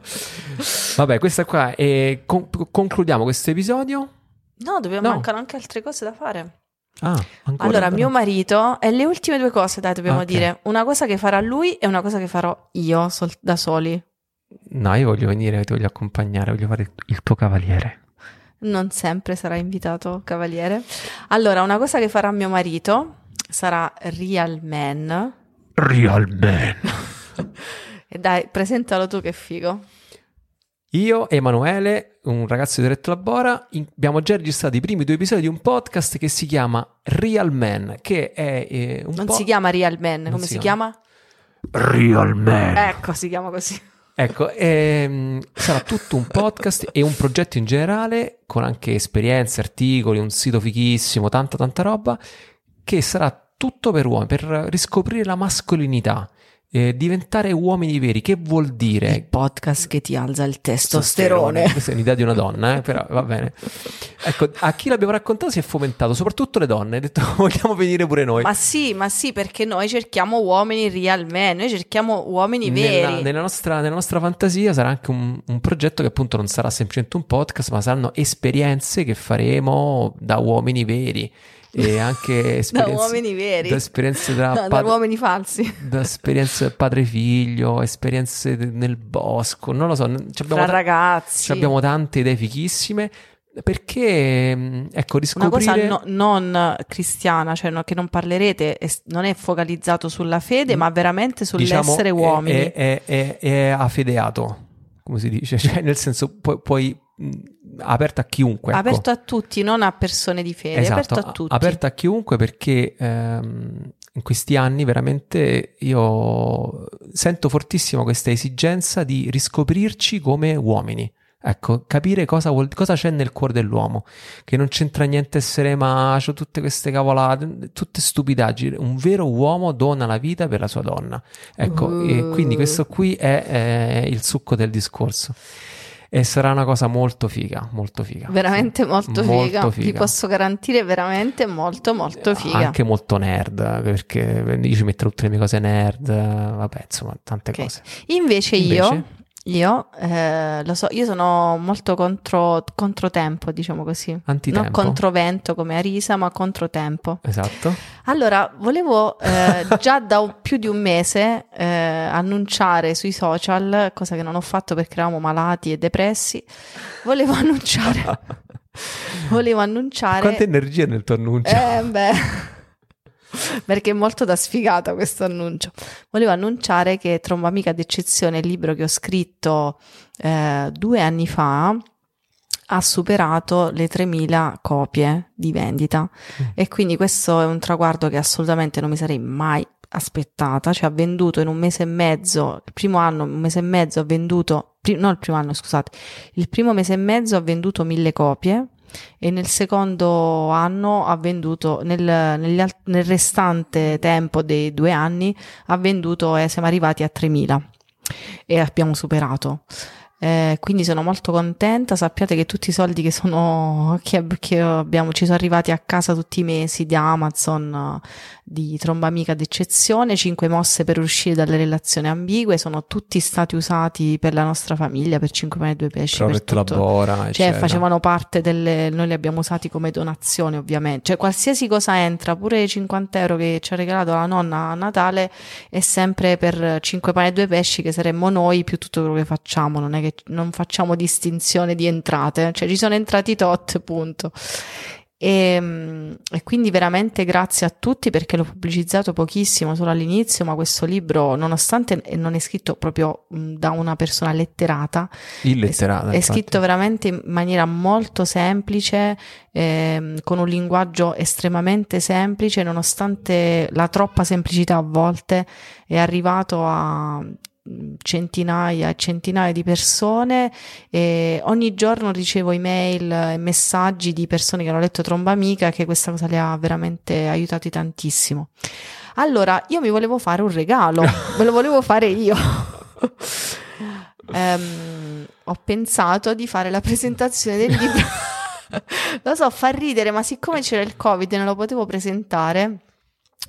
[SPEAKER 1] Vabbè, questa qua è... con- concludiamo questo episodio.
[SPEAKER 3] No, dobbiamo
[SPEAKER 1] No.
[SPEAKER 3] mancano anche altre cose da fare.
[SPEAKER 1] Ah, ancora
[SPEAKER 3] Allora,
[SPEAKER 1] però.
[SPEAKER 3] mio marito, e le ultime due cose, dai, dobbiamo
[SPEAKER 1] Ok.
[SPEAKER 3] dire. Una cosa che farà lui e una cosa che farò io sol- da soli.
[SPEAKER 1] No, io voglio venire, ti voglio accompagnare, voglio fare il, il tuo cavaliere.
[SPEAKER 3] Non sempre sarà invitato cavaliere. Allora, una cosa che farà mio marito sarà Real Man.
[SPEAKER 1] Real man.
[SPEAKER 3] E dai, presentalo tu che figo.
[SPEAKER 1] Io, Emanuele, un ragazzo di Retto Labora, in- abbiamo già registrato i primi due episodi di un podcast che si chiama Real Man, che è eh, un
[SPEAKER 3] Non
[SPEAKER 1] po'...
[SPEAKER 3] si chiama Real Man, come
[SPEAKER 1] si
[SPEAKER 3] si chiama?
[SPEAKER 1] Real Man.
[SPEAKER 3] Ecco, si chiama così.
[SPEAKER 1] Ecco, ehm, sarà tutto un podcast e un progetto in generale, con anche esperienze, articoli, un sito fighissimo, tanta tanta roba, che sarà tutto per uomini, per riscoprire la mascolinità, eh, diventare uomini veri. Che vuol dire?
[SPEAKER 3] Il podcast che ti alza il testosterone.
[SPEAKER 1] Questa è un'idea di una donna, eh, però va bene. Ecco, a chi l'abbiamo raccontato si è fomentato, soprattutto le donne. Ha detto vogliamo venire pure noi.
[SPEAKER 3] Ma sì, ma sì, perché noi cerchiamo uomini real man, noi cerchiamo uomini
[SPEAKER 1] Nella,
[SPEAKER 3] veri.
[SPEAKER 1] nella nostra, nella nostra fantasia sarà anche un, un progetto che appunto non sarà semplicemente un podcast, ma saranno esperienze che faremo da uomini veri e anche
[SPEAKER 3] da uomini veri.
[SPEAKER 1] da esperienze tra
[SPEAKER 3] No, da
[SPEAKER 1] pad-
[SPEAKER 3] uomini falsi.
[SPEAKER 1] da esperienze padre-figlio, esperienze nel bosco, non lo so, abbiamo,
[SPEAKER 3] Tra ragazzi.
[SPEAKER 1] ci abbiamo tante idee fichissime perché mh, ecco
[SPEAKER 3] Una cosa
[SPEAKER 1] riscoprire
[SPEAKER 3] no- non cristiana, cioè no- che non parlerete, non è focalizzato sulla fede, ma veramente sull'essere
[SPEAKER 1] diciamo,
[SPEAKER 3] uomini.
[SPEAKER 1] È, è, è, è afedeato, come si dice, cioè nel senso puoi, puoi aperto a chiunque. ecco.
[SPEAKER 3] Aperto a tutti, non a persone di fede,
[SPEAKER 1] Esatto,
[SPEAKER 3] aperto a tutti.
[SPEAKER 1] aperto a chiunque perché ehm, in questi anni veramente io sento fortissimo questa esigenza di riscoprirci come uomini. Ecco, capire cosa, vuol, cosa c'è nel cuore dell'uomo, che non c'entra niente essere macio, tutte queste cavolate, tutte stupidaggini. Un vero uomo dona la vita per la sua donna. Ecco,
[SPEAKER 3] Uh.
[SPEAKER 1] e quindi questo qui è, è il succo del discorso. E sarà una cosa molto figa, molto figa.
[SPEAKER 3] Veramente molto,
[SPEAKER 1] Molto
[SPEAKER 3] figa.
[SPEAKER 1] figa.
[SPEAKER 3] Ti posso garantire veramente molto molto figa.
[SPEAKER 1] Anche molto nerd, perché io ci metto tutte le mie cose nerd, vabbè, insomma, tante
[SPEAKER 3] Ok.
[SPEAKER 1] cose.
[SPEAKER 3] Invece,
[SPEAKER 1] Invece?
[SPEAKER 3] io, io eh, lo so, io sono molto contro, controtempo, diciamo così.
[SPEAKER 1] Antitempo.
[SPEAKER 3] Non controvento come Arisa, ma controtempo.
[SPEAKER 1] Esatto.
[SPEAKER 3] Allora, volevo eh, già da un- più di un mese eh, annunciare sui social, cosa che non ho fatto perché eravamo malati e depressi, volevo annunciare, volevo annunciare...
[SPEAKER 1] Quanta energia nel tuo annuncio.
[SPEAKER 3] Eh, beh, perché è molto da sfigata questo annuncio. Volevo annunciare che Tromba Amica d'eccezione, il libro che ho scritto eh, due anni fa, ha superato le 3.000 copie di vendita
[SPEAKER 1] Mm.
[SPEAKER 3] e quindi questo è un traguardo che assolutamente non mi sarei mai aspettata, cioè ha venduto in un mese e mezzo, il primo anno, un mese e mezzo ha venduto, pri- no il primo anno scusate, il primo mese e mezzo ha venduto mille copie e nel secondo anno ha venduto, nel, al- nel restante tempo dei due anni, ha venduto, eh, siamo arrivati a 3.000 e abbiamo superato. Eh, quindi sono molto contenta. Sappiate che tutti i soldi che sono che, che abbiamo ci sono arrivati a casa tutti i mesi di Amazon di Tromba Amica d'eccezione, 5 mosse per uscire dalle relazioni ambigue, sono tutti stati usati per la nostra famiglia, per 5 pane e 2 pesci. per tutto.
[SPEAKER 1] Labora,
[SPEAKER 3] Cioè,
[SPEAKER 1] eccetera.
[SPEAKER 3] facevano parte delle. Noi li abbiamo usati come donazione, ovviamente. Cioè, qualsiasi cosa entra, pure i 50 euro che ci ha regalato la nonna a Natale, è sempre per 5 pane e 2 pesci, che saremmo noi più tutto quello che facciamo. Non è che non facciamo distinzione di entrate, cioè ci sono entrati tot, punto. E, mm, e quindi veramente grazie a tutti perché l'ho pubblicizzato pochissimo solo all'inizio, ma questo libro, nonostante non è scritto proprio da una persona letterata,
[SPEAKER 1] illetterata.
[SPEAKER 3] è
[SPEAKER 1] infatti.
[SPEAKER 3] scritto veramente in maniera molto semplice, ehm, con un linguaggio estremamente semplice, nonostante la troppa semplicità a volte è arrivato a centinaia e centinaia di persone e ogni giorno ricevo email e messaggi di persone che hanno letto Tromba Amica che questa cosa le ha veramente aiutati tantissimo. Allora, io mi volevo fare un regalo, ve lo volevo fare io. Ehm, ho pensato di fare la presentazione del libro. lo so, fa ridere, ma siccome c'era il Covid e non lo potevo presentare,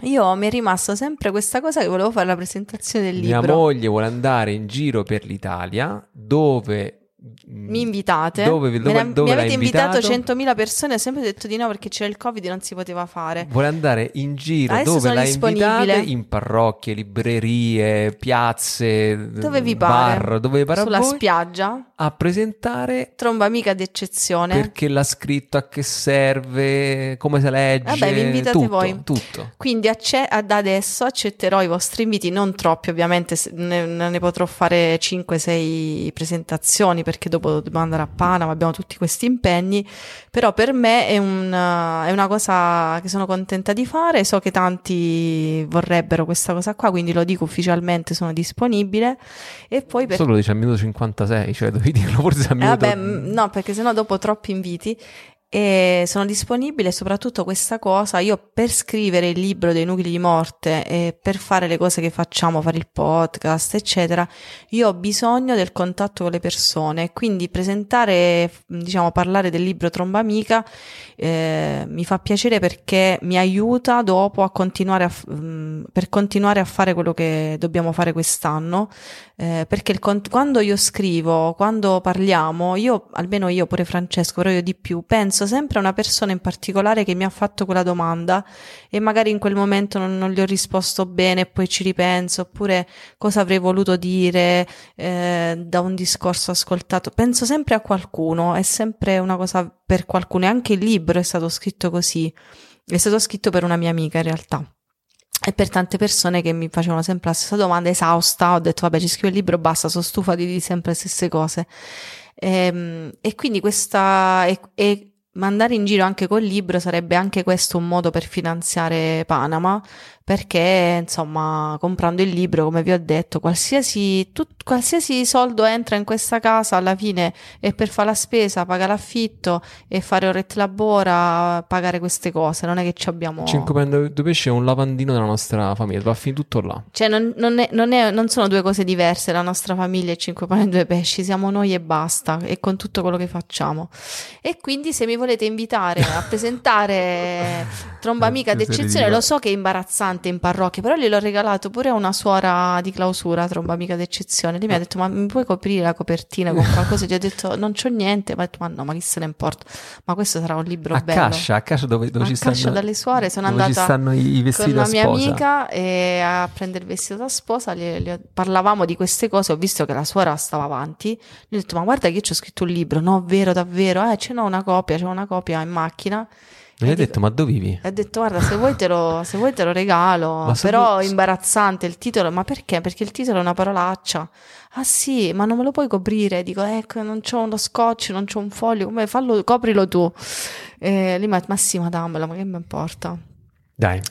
[SPEAKER 3] io mi è rimasta sempre questa cosa che volevo fare la presentazione del
[SPEAKER 1] Mia
[SPEAKER 3] libro.
[SPEAKER 1] moglie vuole andare in giro per l'Italia dove
[SPEAKER 3] Mi invitate?
[SPEAKER 1] Dove,
[SPEAKER 3] Me
[SPEAKER 1] dove,
[SPEAKER 3] ne-
[SPEAKER 1] dove
[SPEAKER 3] mi avete invitato
[SPEAKER 1] invitato?
[SPEAKER 3] 100.000 persone, ho sempre detto di no perché c'era il Covid e non si poteva fare.
[SPEAKER 1] Vuole andare in giro
[SPEAKER 3] Adesso
[SPEAKER 1] dove
[SPEAKER 3] sono
[SPEAKER 1] l'ha
[SPEAKER 3] disponibile.
[SPEAKER 1] invitate in parrocchie, librerie, piazze,
[SPEAKER 3] Dove vi pare?
[SPEAKER 1] bar, dove pare a
[SPEAKER 3] Sulla
[SPEAKER 1] voi,
[SPEAKER 3] spiaggia,
[SPEAKER 1] a presentare
[SPEAKER 3] tromba amica d'eccezione.
[SPEAKER 1] perché l'ha scritto, a che serve, come si legge,
[SPEAKER 3] Vabbè, vi invitate
[SPEAKER 1] tutto,
[SPEAKER 3] voi.
[SPEAKER 1] tutto.
[SPEAKER 3] Quindi acce- ad adesso accetterò i vostri inviti, non troppi ovviamente, ne, ne potrò fare 5-6 presentazioni perché dopo dobbiamo andare a Panama, abbiamo tutti questi impegni, però per me è, un, eh, è una cosa che sono contenta di fare, so che tanti vorrebbero questa cosa qua, quindi lo dico ufficialmente, sono disponibile e poi per...
[SPEAKER 1] Solo dice al minuto 56, cioè dovevi dirlo forse al
[SPEAKER 3] Eh,
[SPEAKER 1] minuto...
[SPEAKER 3] vabbè, m- no, perché sennò dopo troppi inviti. E sono disponibile soprattutto questa cosa. Io per scrivere il libro dei nuclei di morte e per fare le cose che facciamo, fare il podcast, eccetera, io ho bisogno del contatto con le persone. Quindi presentare, diciamo, parlare del libro Tromba Amica eh, mi fa piacere perché mi aiuta dopo a continuare a, mm, per continuare a fare quello che dobbiamo fare quest'anno. Eh, perché il quando io scrivo, quando parliamo, io, almeno io, pure Francesco, però io di più, penso sempre a una persona in particolare che mi ha fatto quella domanda e magari in quel momento non, non gli ho risposto bene e poi ci ripenso, oppure cosa avrei voluto dire eh, da un discorso ascoltato. Penso sempre a qualcuno, è sempre una cosa per qualcuno e anche il libro è stato scritto così, è stato scritto per una mia amica in realtà e per tante persone che mi facevano sempre la stessa domanda esausta, ho detto vabbè ci scrivo il libro, basta, sono stufa di dire sempre le stesse cose. Ehm, e quindi questa, e, e mandare in giro anche col libro sarebbe anche questo un modo per finanziare Panama, perché insomma comprando il libro come vi ho detto qualsiasi, tut, qualsiasi soldo entra in questa casa alla fine è per fare la spesa pagare l'affitto e fare orette labora pagare queste cose. Non è che ci abbiamo
[SPEAKER 1] 5 pane due pesci è un lavandino della nostra famiglia va a finire tutto là.
[SPEAKER 3] Cioè non, non, è, non, è, non sono due cose diverse la nostra famiglia e 5 pane e due pesci siamo noi e basta e con tutto quello che facciamo. E quindi se mi volete invitare a presentare Tromba Amica d'eccezione lo so che è imbarazzante in parrocchia, però gliel'ho regalato pure a una suora di clausura, tromba amica d'eccezione. Lei mi ha detto: Ma mi puoi coprire la copertina con qualcosa? Gli ho detto: Non c'ho niente. Ma detto: Ma no, ma chi se ne importa? Ma questo sarà un libro
[SPEAKER 1] a
[SPEAKER 3] bello.
[SPEAKER 1] Cascia, a Cascia dove, dove
[SPEAKER 3] a
[SPEAKER 1] ci
[SPEAKER 3] Cascia
[SPEAKER 1] stanno
[SPEAKER 3] dalle suore sono andata
[SPEAKER 1] ci stanno i, vestiti
[SPEAKER 3] con una
[SPEAKER 1] da
[SPEAKER 3] mia amica e a prendere il vestito da sposa. Gli ho- parlavamo di queste cose. Ho visto che la suora stava avanti. Gli ho detto: Ma guarda, che io ci ho scritto un libro. No, vero, davvero? Eh, ce n'ho una copia, c'è una copia in macchina.
[SPEAKER 1] Mi
[SPEAKER 3] dico-
[SPEAKER 1] detto, ma dove vivi?
[SPEAKER 3] ho detto, guarda, se vuoi te lo, se vuoi te lo regalo, però è imbarazzante il titolo. Ma perché? Perché il titolo è una parolaccia. Ah sì, ma non me lo puoi coprire? Dico, ecco, non c'ho uno scotch, non c'ho un foglio, come fallo, coprilo tu. E lì mi ha detto, ma sì, ma dammelo, ma che mi importa?
[SPEAKER 1] Dai.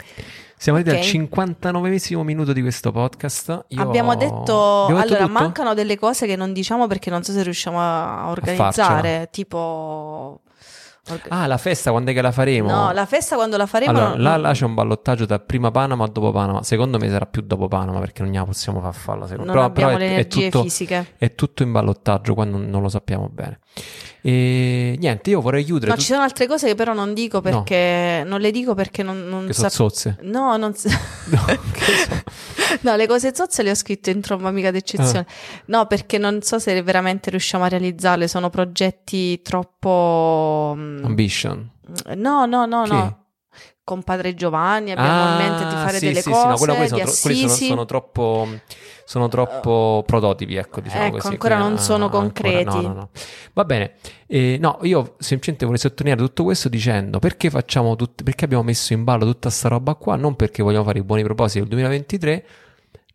[SPEAKER 1] Siamo arrivati
[SPEAKER 3] Ok.
[SPEAKER 1] al 59 minuto di questo podcast. Io-
[SPEAKER 3] Abbiamo detto,
[SPEAKER 1] Abbiamo
[SPEAKER 3] allora,
[SPEAKER 1] tutto?
[SPEAKER 3] mancano delle cose che non diciamo perché non so se riusciamo a organizzare, tipo...
[SPEAKER 1] Ah, la festa, quando è che la faremo?
[SPEAKER 3] no, la festa quando la faremo...
[SPEAKER 1] Allora,
[SPEAKER 3] non-
[SPEAKER 1] là, là c'è un ballottaggio da prima Panama a dopo Panama. Secondo me sarà più dopo Panama perché non gliela possiamo far farla. Secondo.
[SPEAKER 3] non
[SPEAKER 1] però,
[SPEAKER 3] abbiamo
[SPEAKER 1] però
[SPEAKER 3] le
[SPEAKER 1] è, è
[SPEAKER 3] energie
[SPEAKER 1] tutto,
[SPEAKER 3] fisiche.
[SPEAKER 1] è tutto in ballottaggio qua non, non lo sappiamo bene. E niente, io vorrei chiudere.
[SPEAKER 3] No,
[SPEAKER 1] tut-
[SPEAKER 3] ci sono altre cose che però non dico perché non le dico perché non, non
[SPEAKER 1] che sono
[SPEAKER 3] sap-
[SPEAKER 1] zozze.
[SPEAKER 3] No, non s-
[SPEAKER 1] No, so.
[SPEAKER 3] no, le cose zozze le ho scritte in tromba amica d'eccezione.
[SPEAKER 1] Ah.
[SPEAKER 3] No, perché non so se veramente riusciamo a realizzarle, sono progetti troppo mm,
[SPEAKER 1] Ambition.
[SPEAKER 3] No, no, no,
[SPEAKER 1] Che?
[SPEAKER 3] no. Con padre Giovanni abbiamo in mente di fare
[SPEAKER 1] Ah, sì,
[SPEAKER 3] delle
[SPEAKER 1] sì,
[SPEAKER 3] cose
[SPEAKER 1] sì, no, quello- quelli sono, tro- quelli sono- sono troppo, sono troppo prototipi, ecco, diciamo
[SPEAKER 3] Ecco,
[SPEAKER 1] così.
[SPEAKER 3] ancora non sono
[SPEAKER 1] ah, ancora-
[SPEAKER 3] concreti.
[SPEAKER 1] no, no, no. Va bene. Eh, no, io semplicemente vorrei sottolineare tutto questo dicendo perché facciamo tutte, perché abbiamo messo in ballo tutta sta roba qua, non perché vogliamo fare i buoni propositi del 2023,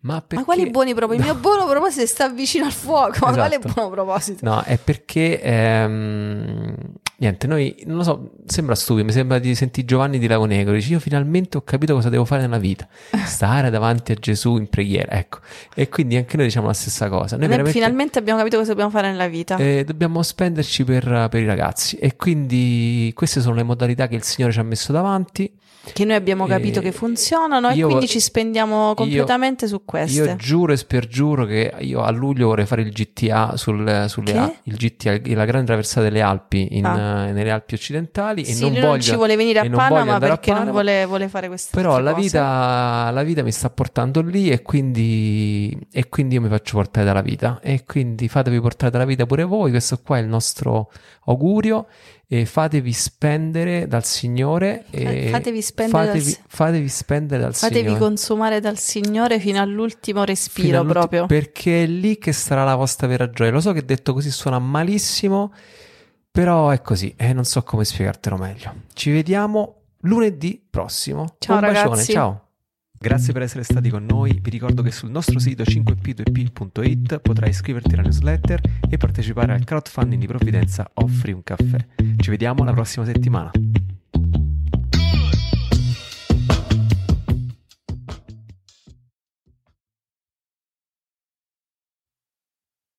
[SPEAKER 1] ma perché...
[SPEAKER 3] Ma quali buoni propositi? Il mio buono proposito sta vicino al fuoco. Ma quale
[SPEAKER 1] Esatto.
[SPEAKER 3] buono proposito?
[SPEAKER 1] No, è perché ehm, niente, noi non lo so, sembra stupido, mi sembra di sentire Giovanni di Lago Negro, dici io finalmente ho capito cosa devo fare nella vita, stare davanti a Gesù in preghiera, ecco. E quindi anche noi diciamo la stessa cosa. Noi
[SPEAKER 3] Noi finalmente abbiamo capito cosa dobbiamo fare nella vita.
[SPEAKER 1] eh, dobbiamo spenderci per, per i ragazzi e quindi queste sono le modalità che il Signore ci ha messo davanti.
[SPEAKER 3] Che noi abbiamo capito
[SPEAKER 1] Eh,
[SPEAKER 3] che funzionano e
[SPEAKER 1] io-
[SPEAKER 3] quindi ci spendiamo
[SPEAKER 1] io-
[SPEAKER 3] completamente su queste.
[SPEAKER 1] Io giuro e spergiuro che io a luglio vorrei fare il GTA sul, sulle? Al- il GTA, la grande traversata delle Alpi in,
[SPEAKER 3] Ah.
[SPEAKER 1] eh, nelle Alpi occidentali e
[SPEAKER 3] sì,
[SPEAKER 1] non
[SPEAKER 3] lui
[SPEAKER 1] voglio
[SPEAKER 3] non ci vuole venire a
[SPEAKER 1] e non
[SPEAKER 3] Panama
[SPEAKER 1] andare a
[SPEAKER 3] perché non
[SPEAKER 1] Panama.
[SPEAKER 3] vuole, vuole fare queste
[SPEAKER 1] Però la vita, la vita mi sta portando lì e quindi, e quindi io mi faccio portare dalla vita e quindi fatevi portare dalla vita pure voi, questo qua è il nostro augurio e fatevi spendere dal Signore e
[SPEAKER 3] Fatevi spendere dal
[SPEAKER 1] fatevi,
[SPEAKER 3] Si-
[SPEAKER 1] fatevi spendere dal
[SPEAKER 3] Fatevi
[SPEAKER 1] Signore.
[SPEAKER 3] consumare dal Signore fino all'ultimo
[SPEAKER 1] Fino
[SPEAKER 3] respiro
[SPEAKER 1] all'ultimo-
[SPEAKER 3] proprio.
[SPEAKER 1] perché è lì che sarà la vostra vera gioia. Lo so che detto così suona malissimo però è così e non so come spiegartelo meglio. Ci vediamo lunedì prossimo.
[SPEAKER 3] Ciao,
[SPEAKER 1] un bacione
[SPEAKER 3] ragazzi.
[SPEAKER 1] ciao Grazie per essere stati con noi, vi ricordo che sul nostro sito 5p2p.it potrai iscriverti alla newsletter e partecipare al crowdfunding di provvidenza Offri un caffè. Ci vediamo la prossima settimana.